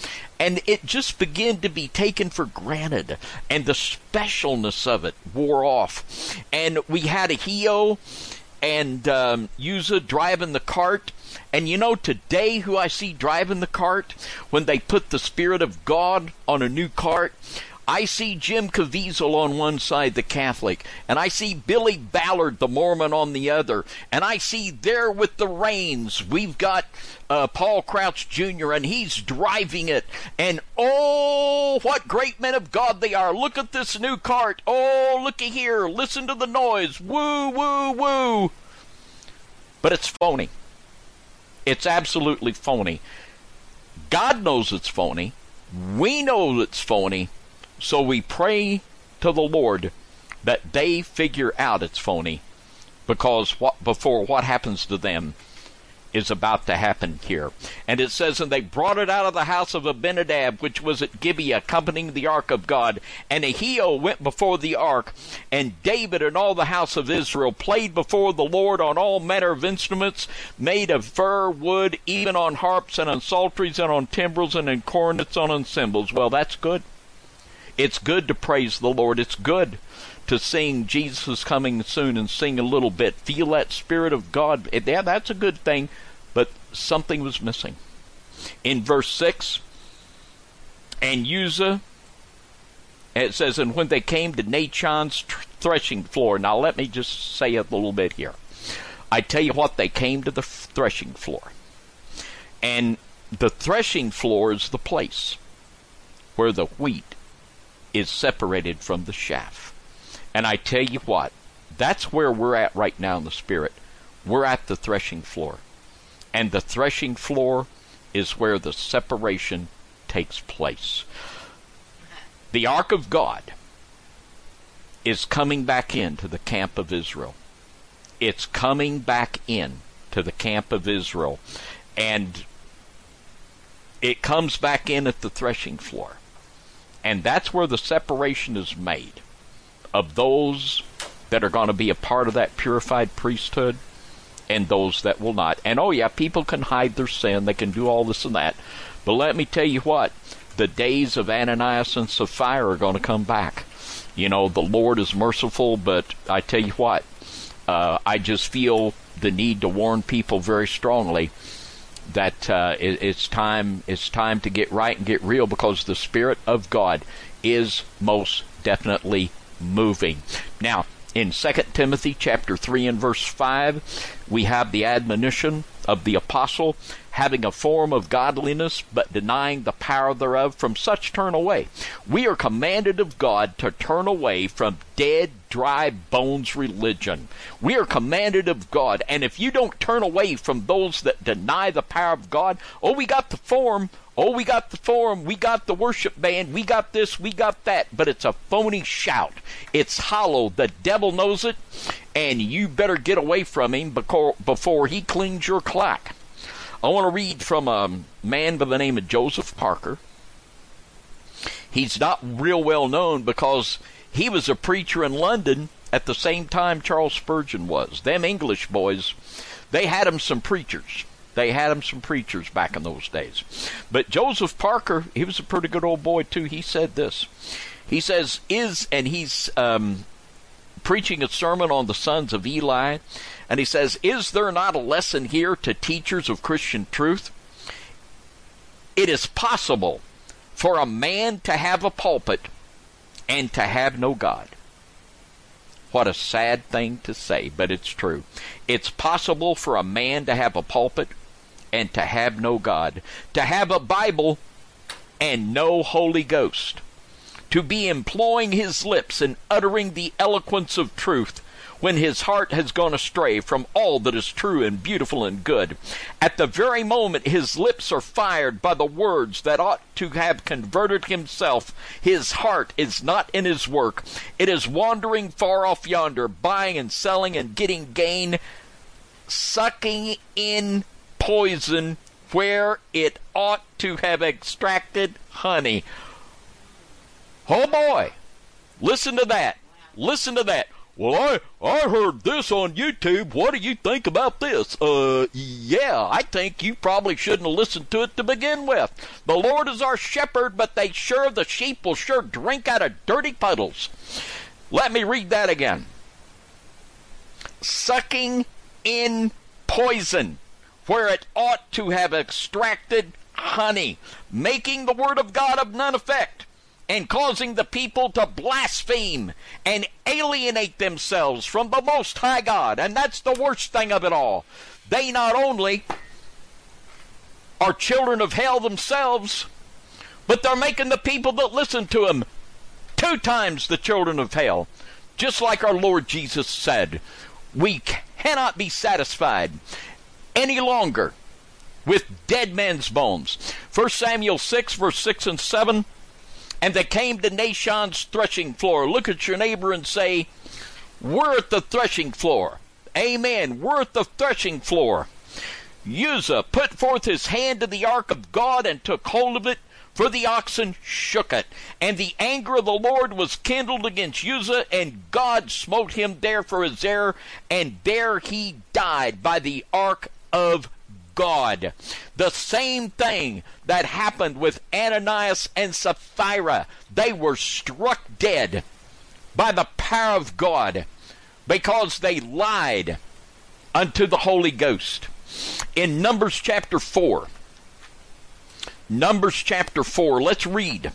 And it just began to be taken for granted, and the specialness of it wore off. And we had Ahio and um, Uzzah driving the cart. And you know, today, who I see driving the cart, when they put the Spirit of God on a new cart, I see Jim Caviezel on one side, the Catholic, and I see Billy Ballard, the Mormon, on the other, and I see there with the reins, we've got uh, Paul Crouch Jr., and he's driving it. And oh, what great men of God they are! Look at this new cart. Oh, looky here. Listen to the noise. Woo, woo, woo. But it's phony. It's absolutely phony. God knows it's phony. We know it's phony So we pray to the Lord that they figure out it's phony because what before what happens to them is about to happen here. And it says, And they brought it out of the house of Abinadab, which was at Gibeah, accompanying the ark of God. And Ahio went before the ark, and David and all the house of Israel played before the Lord on all manner of instruments made of fir wood, even on harps and on psalteries and on timbrels and on cornets and on cymbals. Well, that's good. It's good to praise the Lord. It's good to sing Jesus coming soon and sing a little bit. Feel that Spirit of God. Yeah, that's a good thing, but something was missing. In verse 6, and Uzzah, it says, and when they came to Nachon's threshing floor. Now, let me just say a little bit here. I tell you what, they came to the threshing floor. And the threshing floor is the place where the wheat is separated from the chaff. And I tell you what, that's where we're at right now in the Spirit. We're at the threshing floor. And the threshing floor is where the separation takes place. The ark of God is coming back into the camp of Israel. It's coming back in to the camp of Israel. And it comes back in at the threshing floor. And that's where the separation is made of those that are going to be a part of that purified priesthood and those that will not. And oh, yeah, people can hide their sin, they can do all this and that. But let me tell you what the days of Ananias and Sapphira are going to come back. You know, the Lord is merciful, but I tell you what, uh, I just feel the need to warn people very strongly that uh, it, it's time it's time to get right and get real because the Spirit of God is most definitely moving. Now, in 2 Timothy chapter 3 and verse 5, we have the admonition of the apostle having a form of godliness, but denying the power thereof, from such turn away. We are commanded of God to turn away from dead, dry bones religion. We are commanded of God, and if you don't turn away from those that deny the power of God, oh, we got the form, Oh, we got the forum, we got the worship band, we got this, we got that, but it's a phony shout. It's hollow. The devil knows it, and you better get away from him before before he cleans your clack. I want to read from a man by the name of Joseph Parker. He's not real well known because he was a preacher in London at the same time Charles Spurgeon was. Them English boys, they had him some preachers. They had him some preachers back in those days. But Joseph Parker, he was a pretty good old boy too. He said this. He says, "Is," and he's um, preaching a sermon on the sons of Eli. And he says, Is there not a lesson here to teachers of Christian truth? It is possible for a man to have a pulpit and to have no God. What a sad thing to say, but it's true. It's possible for a man to have a pulpit and to have no God, to have a Bible and no Holy Ghost, to be employing his lips and uttering the eloquence of truth when his heart has gone astray from all that is true and beautiful and good. At the very moment his lips are fired by the words that ought to have converted himself, his heart is not in his work. It is wandering far off yonder, buying and selling and getting gain, sucking in poison where it ought to have extracted honey. Oh boy! Listen to that. Listen to that. Well, I, I heard this on YouTube. What do you think about this? Uh, yeah, I think you probably shouldn't have listened to it to begin with. The Lord is our shepherd, but they sure, the sheep will sure drink out of dirty puddles. Let me read that again. Sucking in poison, where it ought to have extracted honey, making the word of God of none effect and causing the people to blaspheme and alienate themselves from the Most High God. And that's the worst thing of it all. They not only are children of hell themselves, but they're making the people that listen to them two times the children of hell. Just like our Lord Jesus said, we cannot be satisfied any longer with dead men's bones. 1 Samuel 6, verse 6 and 7 And they came to Nashon's threshing floor. Look at your neighbor and say, We're at the threshing floor. Amen. We're at the threshing floor. Uzzah put forth his hand to the ark of God and took hold of it, for the oxen shook it. And the anger of the Lord was kindled against Uzzah, and God smote him there for his error, and there he died by the ark of God. The same thing that happened with Ananias and Sapphira. They were struck dead by the power of God because they lied unto the Holy Ghost. In Numbers chapter 4, Numbers chapter 4, let's read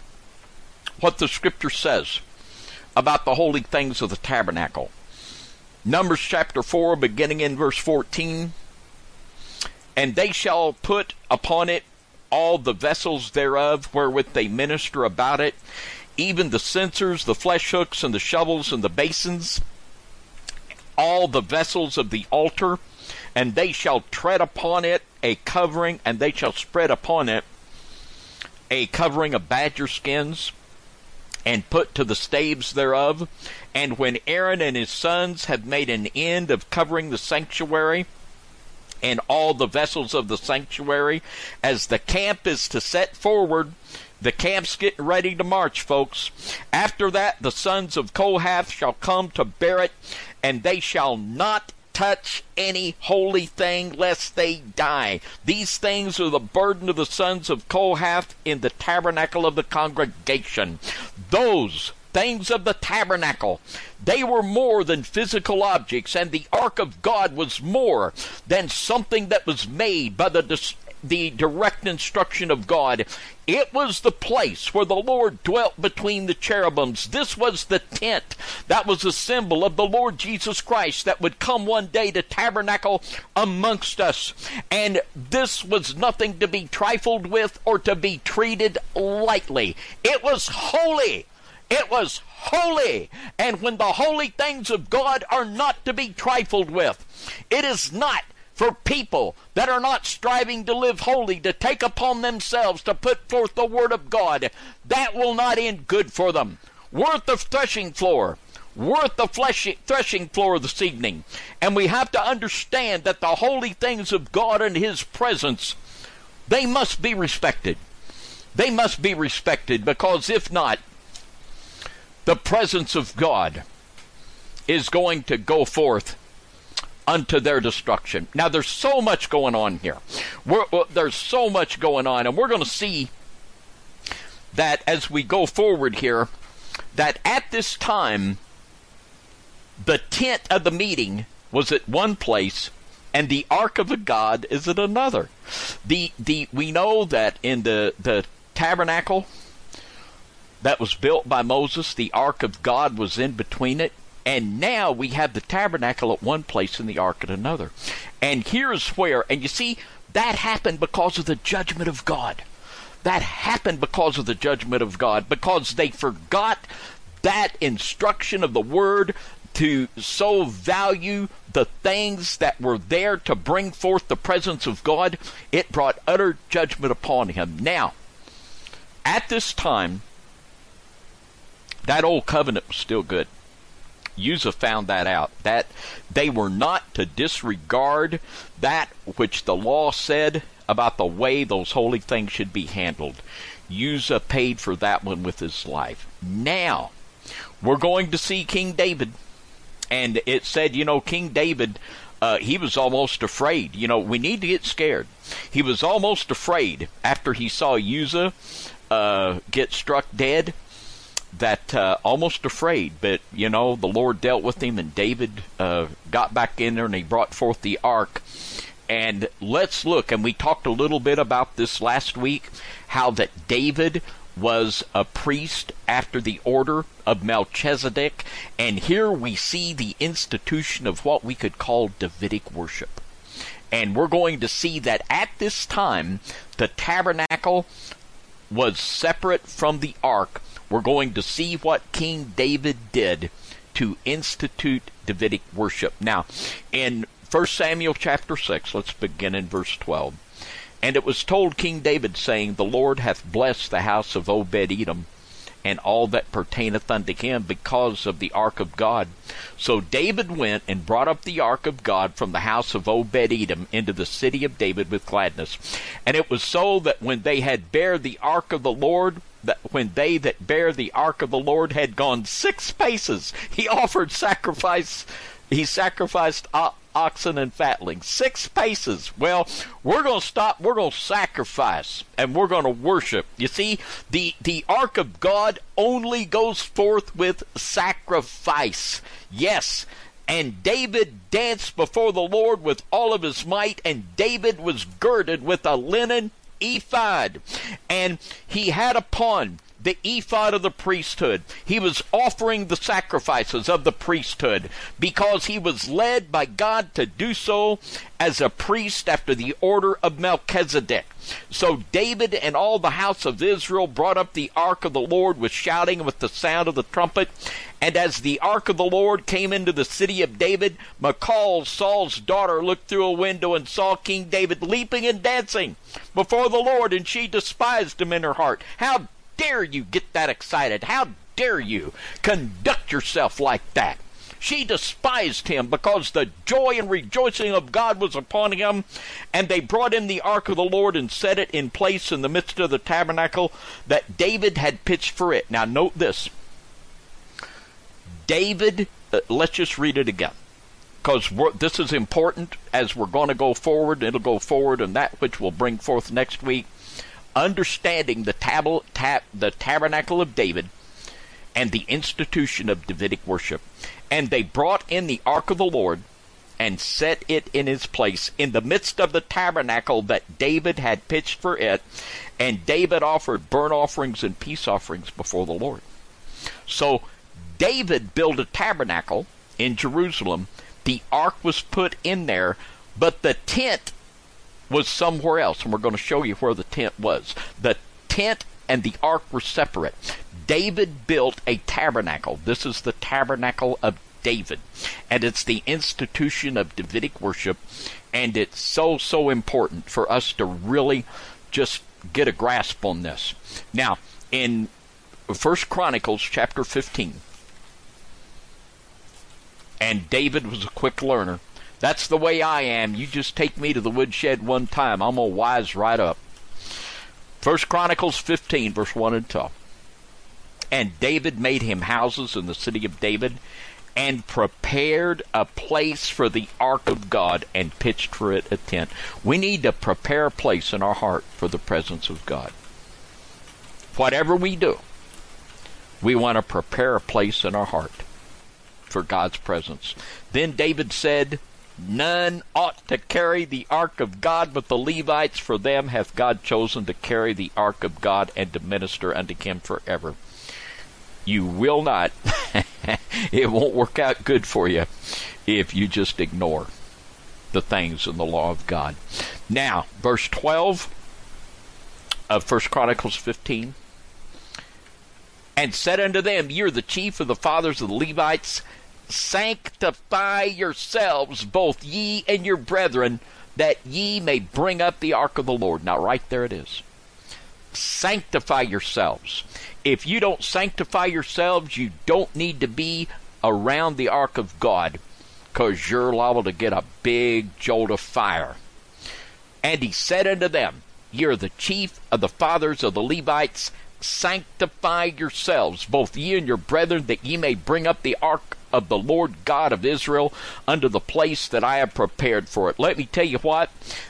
what the scripture says about the holy things of the tabernacle. Numbers chapter 4, beginning in verse 14. And they shall put upon it all the vessels thereof wherewith they minister about it, even the censers, the flesh hooks, and the shovels, and the basins, all the vessels of the altar, and they shall tread upon it a covering, and they shall spread upon it a covering of badger skins, and put to the staves thereof. And when Aaron and his sons have made an end of covering the sanctuary, and all the vessels of the sanctuary, as the camp is to set forward, the camp's getting ready to march, folks. After that, the sons of Kohath shall come to bear it, and they shall not touch any holy thing lest they die. These things are the burden of the sons of Kohath in the tabernacle of the congregation. Those things of the tabernacle. They were more than physical objects, and the ark of God was more than something that was made by the the direct instruction of God. It was the place where the Lord dwelt between the cherubims. This was the tent that was a symbol of the Lord Jesus Christ that would come one day to tabernacle amongst us. And this was nothing to be trifled with or to be treated lightly. It was holy. It was holy. And when the holy things of God are not to be trifled with, it is not for people that are not striving to live holy, to take upon themselves to put forth the word of God. That will not end good for them. Worth the threshing floor. Worth the threshing floor this evening. And we have to understand that the holy things of God and His presence, they must be respected. They must be respected because if not, the presence of God is going to go forth unto their destruction. Now, there's so much going on here. We're, there's so much going on, and we're going to see that as we go forward here, that at this time, the tent of the meeting was at one place, and the ark of the God is at another. The the we know that in the the tabernacle that was built by Moses, the ark of God was in between it. And now we have the tabernacle at one place and the ark at another. And here's where, and you see, that happened because of the judgment of God. That happened because of the judgment of God, because they forgot that instruction of the word to so value the things that were there to bring forth the presence of God, it brought utter judgment upon him. Now, at this time, that old covenant was still good. Uzzah found that out. That they were not to disregard that which the law said about the way those holy things should be handled. Uzzah paid for that one with his life. Now, we're going to see King David. And it said, you know, King David, uh, he was almost afraid. You know, we need to get scared. He was almost afraid after he saw Uzzah uh, get struck dead that uh, almost afraid, but you know the Lord dealt with him, and David uh, got back in there, and he brought forth the ark. And let's look, and we talked a little bit about this last week, how that David was a priest after the order of Melchizedek, and here we see the institution of what we could call Davidic worship. And we're going to see that at this time, the tabernacle was separate from the ark we're going to see what King David did to institute Davidic worship. Now, in 1 Samuel chapter 6, let's begin in verse 12. And it was told King David, saying, The Lord hath blessed the house of Obed Edom, and all that pertaineth unto him because of the ark of God. So David went and brought up the ark of God from the house of Obed Edom into the city of David with gladness. And it was so that when they had bare the ark of the Lord, that when they that bear the ark of the Lord had gone six paces, he offered sacrifice. He sacrificed oxen and fatlings. Six paces. Well, we're going to stop. We're going to sacrifice and we're going to worship. You see, the, the ark of God only goes forth with sacrifice. Yes. And David danced before the Lord with all of his might, and David was girded with a linen ephod. And he had upon the ephod of the priesthood. He was offering the sacrifices of the priesthood because he was led by God to do so as a priest after the order of Melchizedek. So David and all the house of Israel brought up the ark of the Lord with shouting with the sound of the trumpet. And as the ark of the Lord came into the city of David, Michal, Saul's daughter, looked through a window and saw King David leaping and dancing before the Lord, and she despised him in her heart. How dare you get that excited? How dare you conduct yourself like that? She despised him because the joy and rejoicing of God was upon him. And they brought in the ark of the Lord and set it in place in the midst of the tabernacle that David had pitched for it. Now, note this. David, uh, let's just read it again. Because this is important as we're going to go forward. It'll go forward and that which will bring forth next week understanding the, tab- tab- the tabernacle of David and the institution of Davidic worship. And they brought in the ark of the Lord and set it in its place in the midst of the tabernacle that David had pitched for it. And David offered burnt offerings and peace offerings before the Lord. So David built a tabernacle in Jerusalem. The ark was put in there, but the tent was somewhere else, and we're going to show you where the tent was. The tent and the ark were separate. David built a tabernacle. This is the tabernacle of David, and it's the institution of Davidic worship, and it's so, so important for us to really just get a grasp on this. Now, in First Chronicles chapter 15, and David was a quick learner. That's the way I am. You just take me to the woodshed one time. I'm going to wise right up. First Chronicles 15, verse 1 and 2. And David made him houses in the city of David and prepared a place for the ark of God and pitched for it a tent. We need to prepare a place in our heart for the presence of God. Whatever we do, we want to prepare a place in our heart for God's presence. Then David said, None ought to carry the ark of God but the Levites, for them hath God chosen to carry the ark of God and to minister unto him forever. You will not, it won't work out good for you if you just ignore the things in the law of God. Now, verse 12 of First Chronicles 15 and said unto them, Ye are the chief of the fathers of the Levites, sanctify yourselves, both ye and your brethren, that ye may bring up the ark of the Lord. Now, right there it is. Sanctify yourselves. If you don't sanctify yourselves, you don't need to be around the ark of God because you're liable to get a big jolt of fire. And he said unto them, Ye are the chief of the fathers of the Levites, sanctify yourselves, both ye and your brethren, that ye may bring up the ark of the Lord God of Israel unto the place that I have prepared for it. Let me tell you what,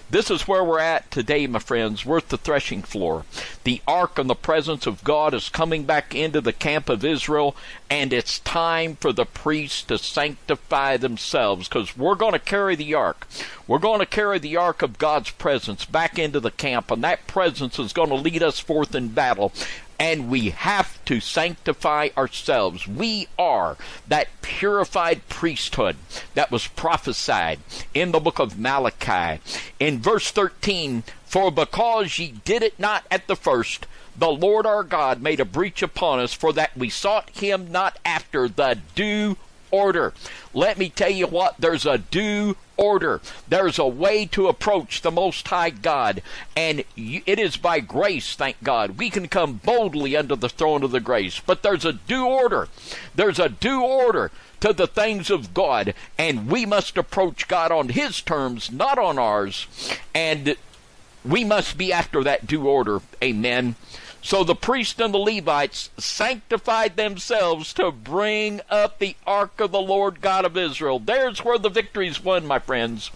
this is where we're at today, my friends. We're at the threshing floor. The ark and the presence of God is coming back into the camp of Israel, and it's time for the priests to sanctify themselves because we're going to carry the ark. We're going to carry the ark of God's presence back into the camp, and that presence is going to lead us forth in battle and we have to sanctify ourselves. We are that purified priesthood that was prophesied in the book of Malachi. In verse 13, for because ye did it not at the first, the Lord our God made a breach upon us, for that we sought him not after the due order. Let me tell you what, there's a due order. There's a way to approach the Most High God, and it is by grace, thank God. We can come boldly under the throne of the grace, but there's a due order. There's a due order to the things of God, and we must approach God on His terms, not on ours, and we must be after that due order. Amen. So the priests and the Levites sanctified themselves to bring up the ark of the Lord God of Israel. There's where the victory's won, my friends.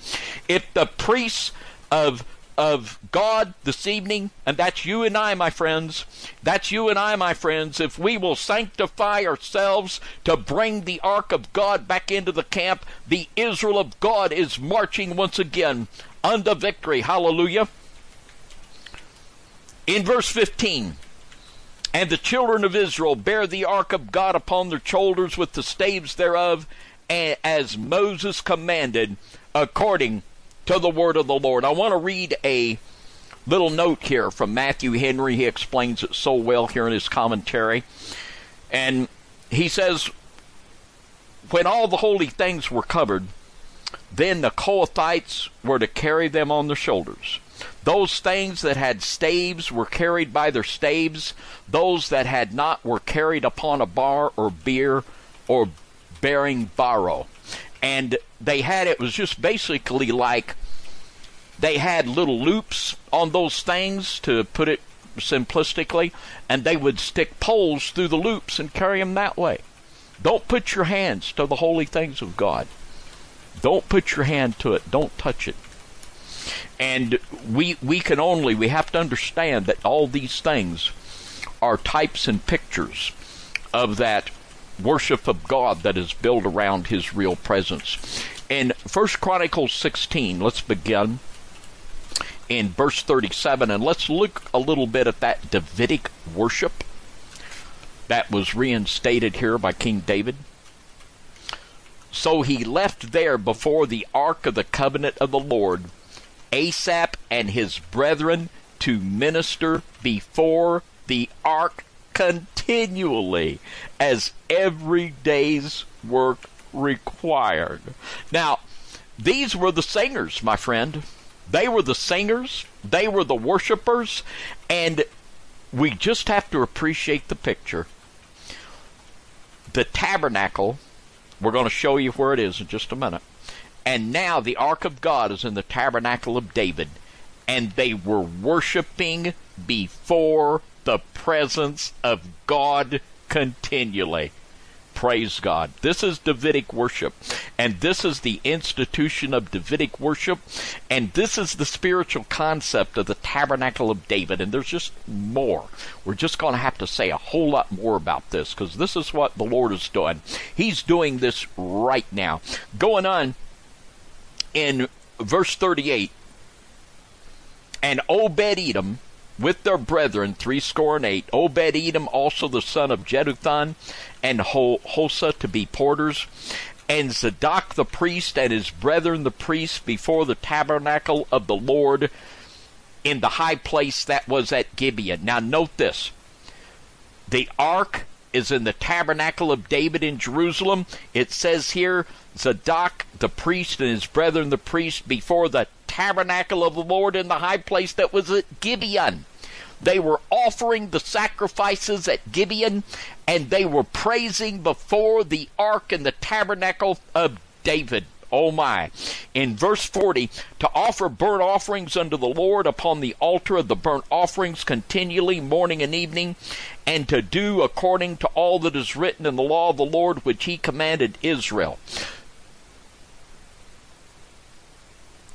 If the priests of of God this evening, and that's you and I, my friends. That's you and I, my friends. If we will sanctify ourselves to bring the ark of God back into the camp, the Israel of God is marching once again unto victory. Hallelujah. In verse 15, and the children of Israel bear the ark of God upon their shoulders with the staves thereof, as Moses commanded, according to the word of the Lord. I want to read a little note here from Matthew Henry. He explains it so well here in his commentary. And he says, When all the holy things were covered, then the Kohathites were to carry them on their shoulders. Those things that had staves were carried by their staves. Those that had not were carried upon a bar or bier or bearing barrow. And they had, it was just basically like they had little loops on those things, to put it simplistically, and they would stick poles through the loops and carry them that way. Don't put your hands to the holy things of God. Don't put your hand to it. Don't touch it. And we we can only we have to understand that all these things are types and pictures of that worship of God that is built around his real presence. In First Chronicles 16, let's begin in verse 37 and let's look a little bit at that Davidic worship that was reinstated here by King David. So he left there before the ark of the covenant of the Lord Asaph and his brethren to minister before the ark continually as every day's work required. Now, these were the singers, my friend. They were the singers, they were the worshipers, and we just have to appreciate the picture. The tabernacle, we're going to show you where it is in just a minute. And now the ark of God is in the tabernacle of David, and they were worshiping before the presence of God continually. Praise God. This is Davidic worship. And this is the institution of Davidic worship. And this is the spiritual concept of the tabernacle of David. And there's just more. We're just going to have to say a whole lot more about this because this is what the Lord is doing. He's doing this right now. Going on in verse 38 And Obed Edom with their brethren, threescore and eight, Obed Edom also the son of Jeduthun, and Hosah to be porters, and Zadok the priest and his brethren the priests before the tabernacle of the Lord in the high place that was at Gibeon. Now note this. The ark is in the tabernacle of David in Jerusalem. It says here Zadok the priest and his brethren the priests before the tabernacle of the Lord in the high place that was at Gibeon. They were offering the sacrifices at Gibeon and they were praising before the ark and the tabernacle of David. Oh my. In verse 40, to offer burnt offerings unto the Lord upon the altar of the burnt offerings continually, morning and evening, and to do according to all that is written in the law of the Lord which he commanded Israel.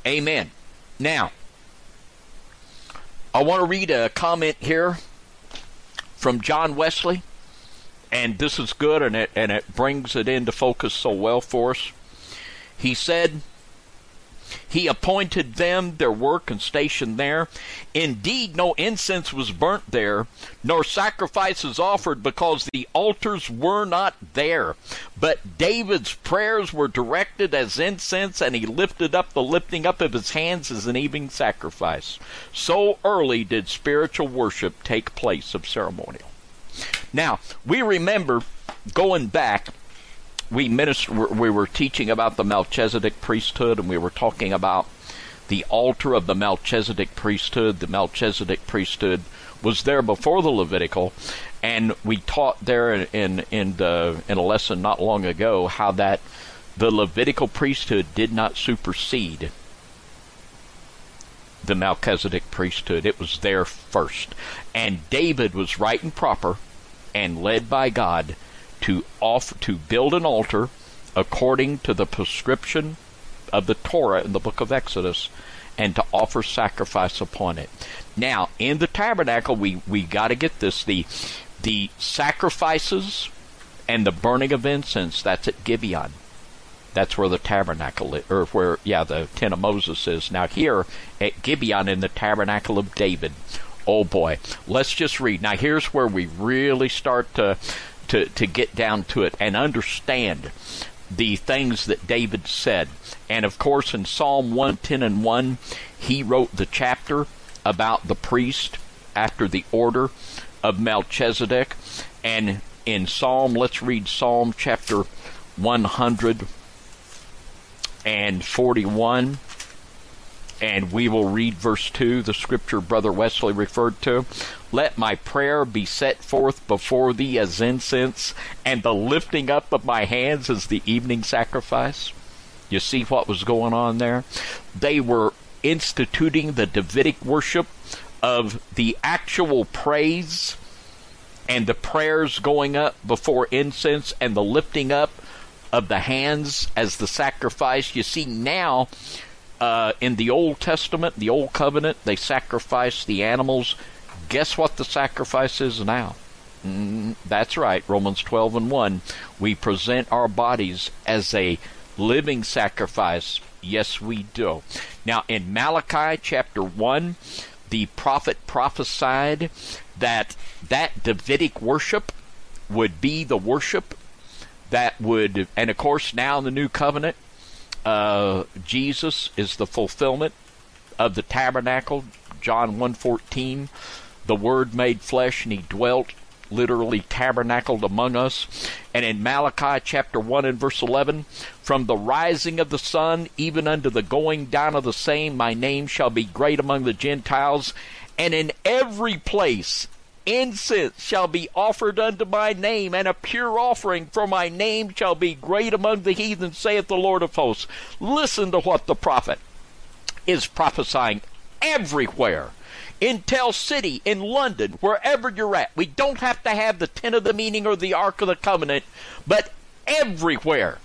Amen. Now, I want to read a comment here from John Wesley, and this is good, and it and it brings it into focus so well for us. He said, he appointed them their work and station there. Indeed, no incense was burnt there, nor sacrifices offered, because the altars were not there. But David's prayers were directed as incense, and he lifted up the lifting up of his hands as an evening sacrifice. So early did spiritual worship take place of ceremonial. Now, we remember going back we minister, we were teaching about the Melchizedek priesthood, and we were talking about the altar of the Melchizedek priesthood. The Melchizedek priesthood was there before the Levitical, and we taught there in in the, in a lesson not long ago how that the Levitical priesthood did not supersede the Melchizedek priesthood. It was there first, and David was right and proper and led by God to offer to build an altar according to the prescription of the Torah in the book of Exodus and to offer sacrifice upon it. Now, in the tabernacle we we got to get this the the sacrifices and the burning of incense that's at Gibeon. That's where the tabernacle is, or where yeah, the tent of Moses is. Now here at Gibeon in the tabernacle of David. Oh boy. Let's just read. Now here's where we really start to to, to get down to it and understand the things that David said. And of course, in Psalm 110 and 1, he wrote the chapter about the priest after the order of Melchizedek. And in Psalm, let's read Psalm chapter 141 and we will read verse 2, the scripture Brother Wesley referred to. Let my prayer be set forth before thee as incense, and the lifting up of my hands as the evening sacrifice. You see what was going on there? They were instituting the Davidic worship of the actual praise and the prayers going up before incense and the lifting up of the hands as the sacrifice. You see, now uh, in the Old Testament, the Old Covenant, they sacrificed the animals. Guess what the sacrifice is now? Mm, that's right, Romans 12 and 1. We present our bodies as a living sacrifice. Yes, we do. Now, in Malachi chapter 1, the prophet prophesied that that Davidic worship would be the worship that would, and of course, now in the new covenant, uh, Jesus is the fulfillment of the tabernacle. John 1:14, the Word made flesh and He dwelt, literally tabernacled among us. And in Malachi chapter 1 and verse 11, from the rising of the sun even unto the going down of the same, my name shall be great among the Gentiles, and in every place Incense shall be offered unto my name, and a pure offering for my name shall be great among the heathen, saith the Lord of hosts. Listen to what the prophet is prophesying everywhere. In Tell City, in London, wherever you're at. We don't have to have the tent of the meeting or the Ark of the Covenant, but everywhere.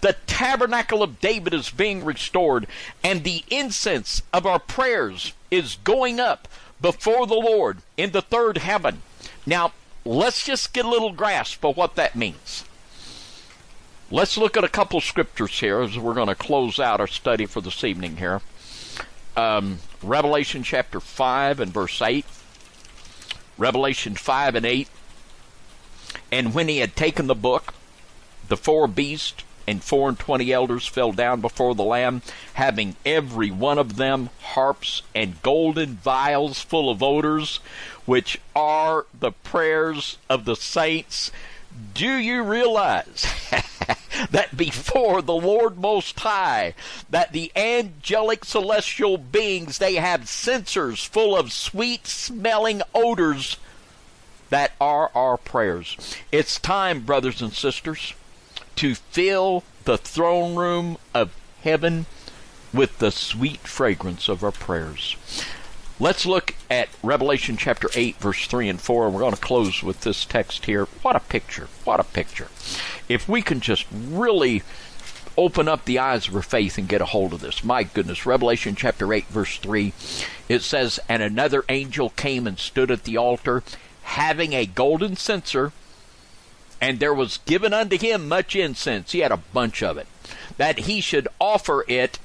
The tabernacle of David is being restored, and the incense of our prayers is going up before the Lord in the third heaven. Now, let's just get a little grasp of what that means. Let's look at a couple scriptures here as we're going to close out our study for this evening here. Um, Revelation chapter 5 and verse 8. Revelation 5 and 8. And when he had taken the book, the four beasts and four and twenty elders fell down before the Lamb, having every one of them harps and golden vials full of odors, which are the prayers of the saints. Do you realize that before the Lord Most High, that the angelic celestial beings, they have censers full of sweet smelling odors that are our prayers. It's time, brothers and sisters to fill the throne room of heaven with the sweet fragrance of our prayers. Let's look at Revelation chapter 8, verse 3 and 4. And We're going to close with this text here. What a picture! What a picture. If we can just really open up the eyes of our faith and get a hold of this. My goodness. Revelation chapter 8, verse 3. It says, And another angel came and stood at the altar, having a golden censer and there was given unto him much incense. He had a bunch of it. That he should offer it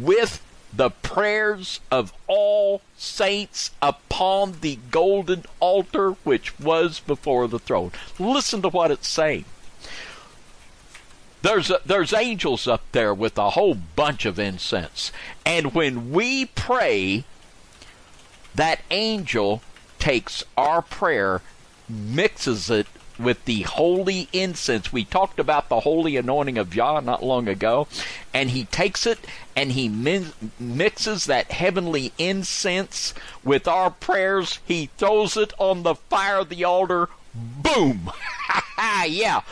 with the prayers of all saints upon the golden altar which was before the throne. Listen to what it's saying. There's a, there's angels up there with a whole bunch of incense, and when we pray, that angel takes our prayer, mixes it with the holy incense. We talked about the holy anointing of Yah not long ago, and he takes it and he min- mixes that heavenly incense with our prayers. He throws it on the fire of the altar. Boom! yeah,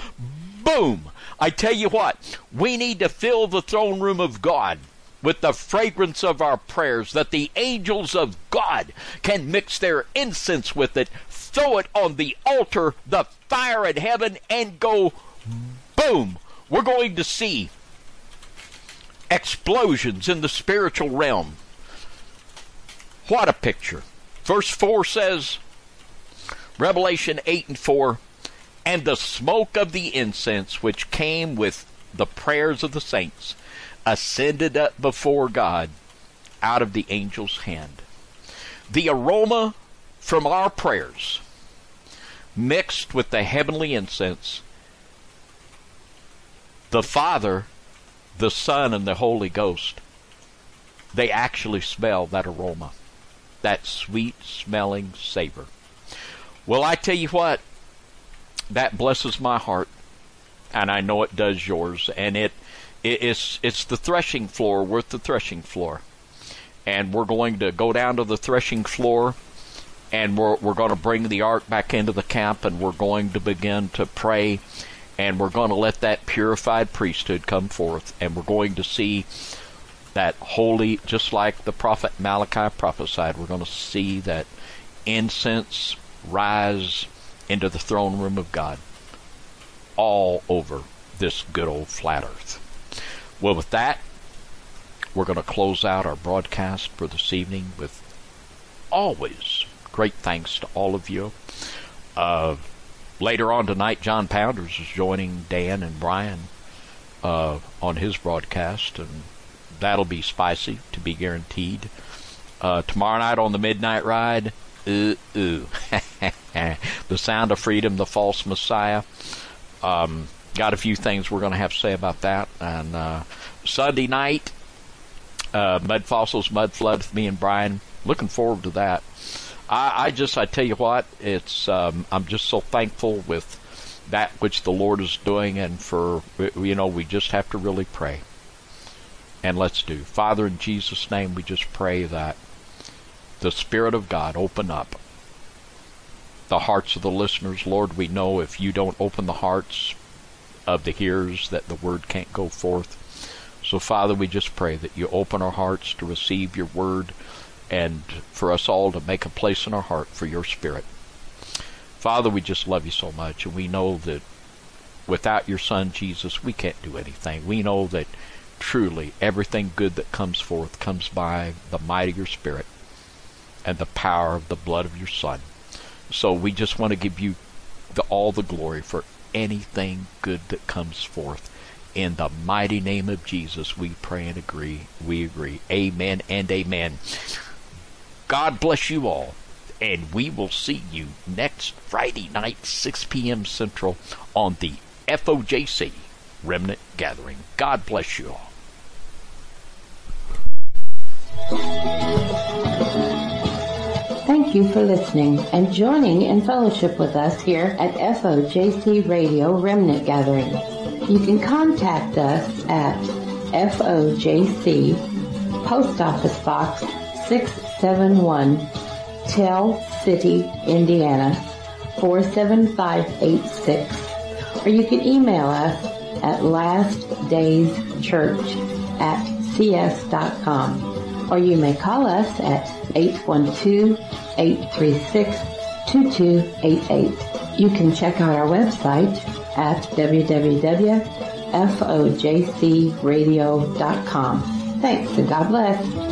boom! I tell you what, we need to fill the throne room of God with the fragrance of our prayers, that the angels of God can mix their incense with it, throw it on the altar, the fire in heaven, and go boom. We're going to see explosions in the spiritual realm. What a picture. Verse 4 says, Revelation 8 and 4, and the smoke of the incense which came with the prayers of the saints ascended up before God out of the angel's hand. The aroma from our prayers mixed with the heavenly incense, the Father, the Son, and the Holy Ghost, they actually smell that aroma, that sweet smelling savor. Well, I tell you what, that blesses my heart, and I know it does yours, and it it's it's the threshing floor worth the threshing floor, and we're going to go down to the threshing floor, and we're we're going to bring the ark back into the camp, and we're going to begin to pray, and we're going to let that purified priesthood come forth, and we're going to see that holy, just like the prophet Malachi prophesied, we're going to see that incense rise into the throne room of God all over this good old flat earth. Well, with that, we're going to close out our broadcast for this evening with always great thanks to all of you. Uh, later on tonight, John Pounders is joining Dan and Brian uh, on his broadcast, and that'll be spicy to be guaranteed. Uh, tomorrow night on the Midnight Ride, ooh, ooh. the Sound of Freedom, the False Messiah. Um, got a few things we're going to have to say about that. And uh, Sunday night, uh, Mud Fossils, Mud Flood with me and Brian. Looking forward to that. I, I just, I tell you what, it's um, I'm just so thankful with that which the Lord is doing, and for you know, we just have to really pray. And let's do. Father, in Jesus' name, we just pray that the Spirit of God open up the hearts of the listeners. Lord, we know if you don't open the hearts, of the hearers that the word can't go forth. So, Father, we just pray that you open our hearts to receive your word and for us all to make a place in our heart for your spirit. Father, we just love you so much, and we know that without your Son, Jesus, we can't do anything. We know that truly everything good that comes forth comes by the might of your Spirit and the power of the blood of your Son. So we just want to give you the, all the glory for anything good that comes forth. In the mighty name of Jesus, we pray and agree. We agree. Amen and amen. God bless you all. And we will see you next Friday night, 6 p.m. Central, on the FOJC Remnant Gathering. God bless you all. Thank you for listening and joining in fellowship with us here at FOJC Radio Remnant Gathering. You can contact us at FOJC Post Office Box 671 Tell City, Indiana 47586 or you can email us at lastdayschurch at cs.com or you may call us at 812-836-2288. You can check out our website at www.fojcradio.com. Thanks and God bless.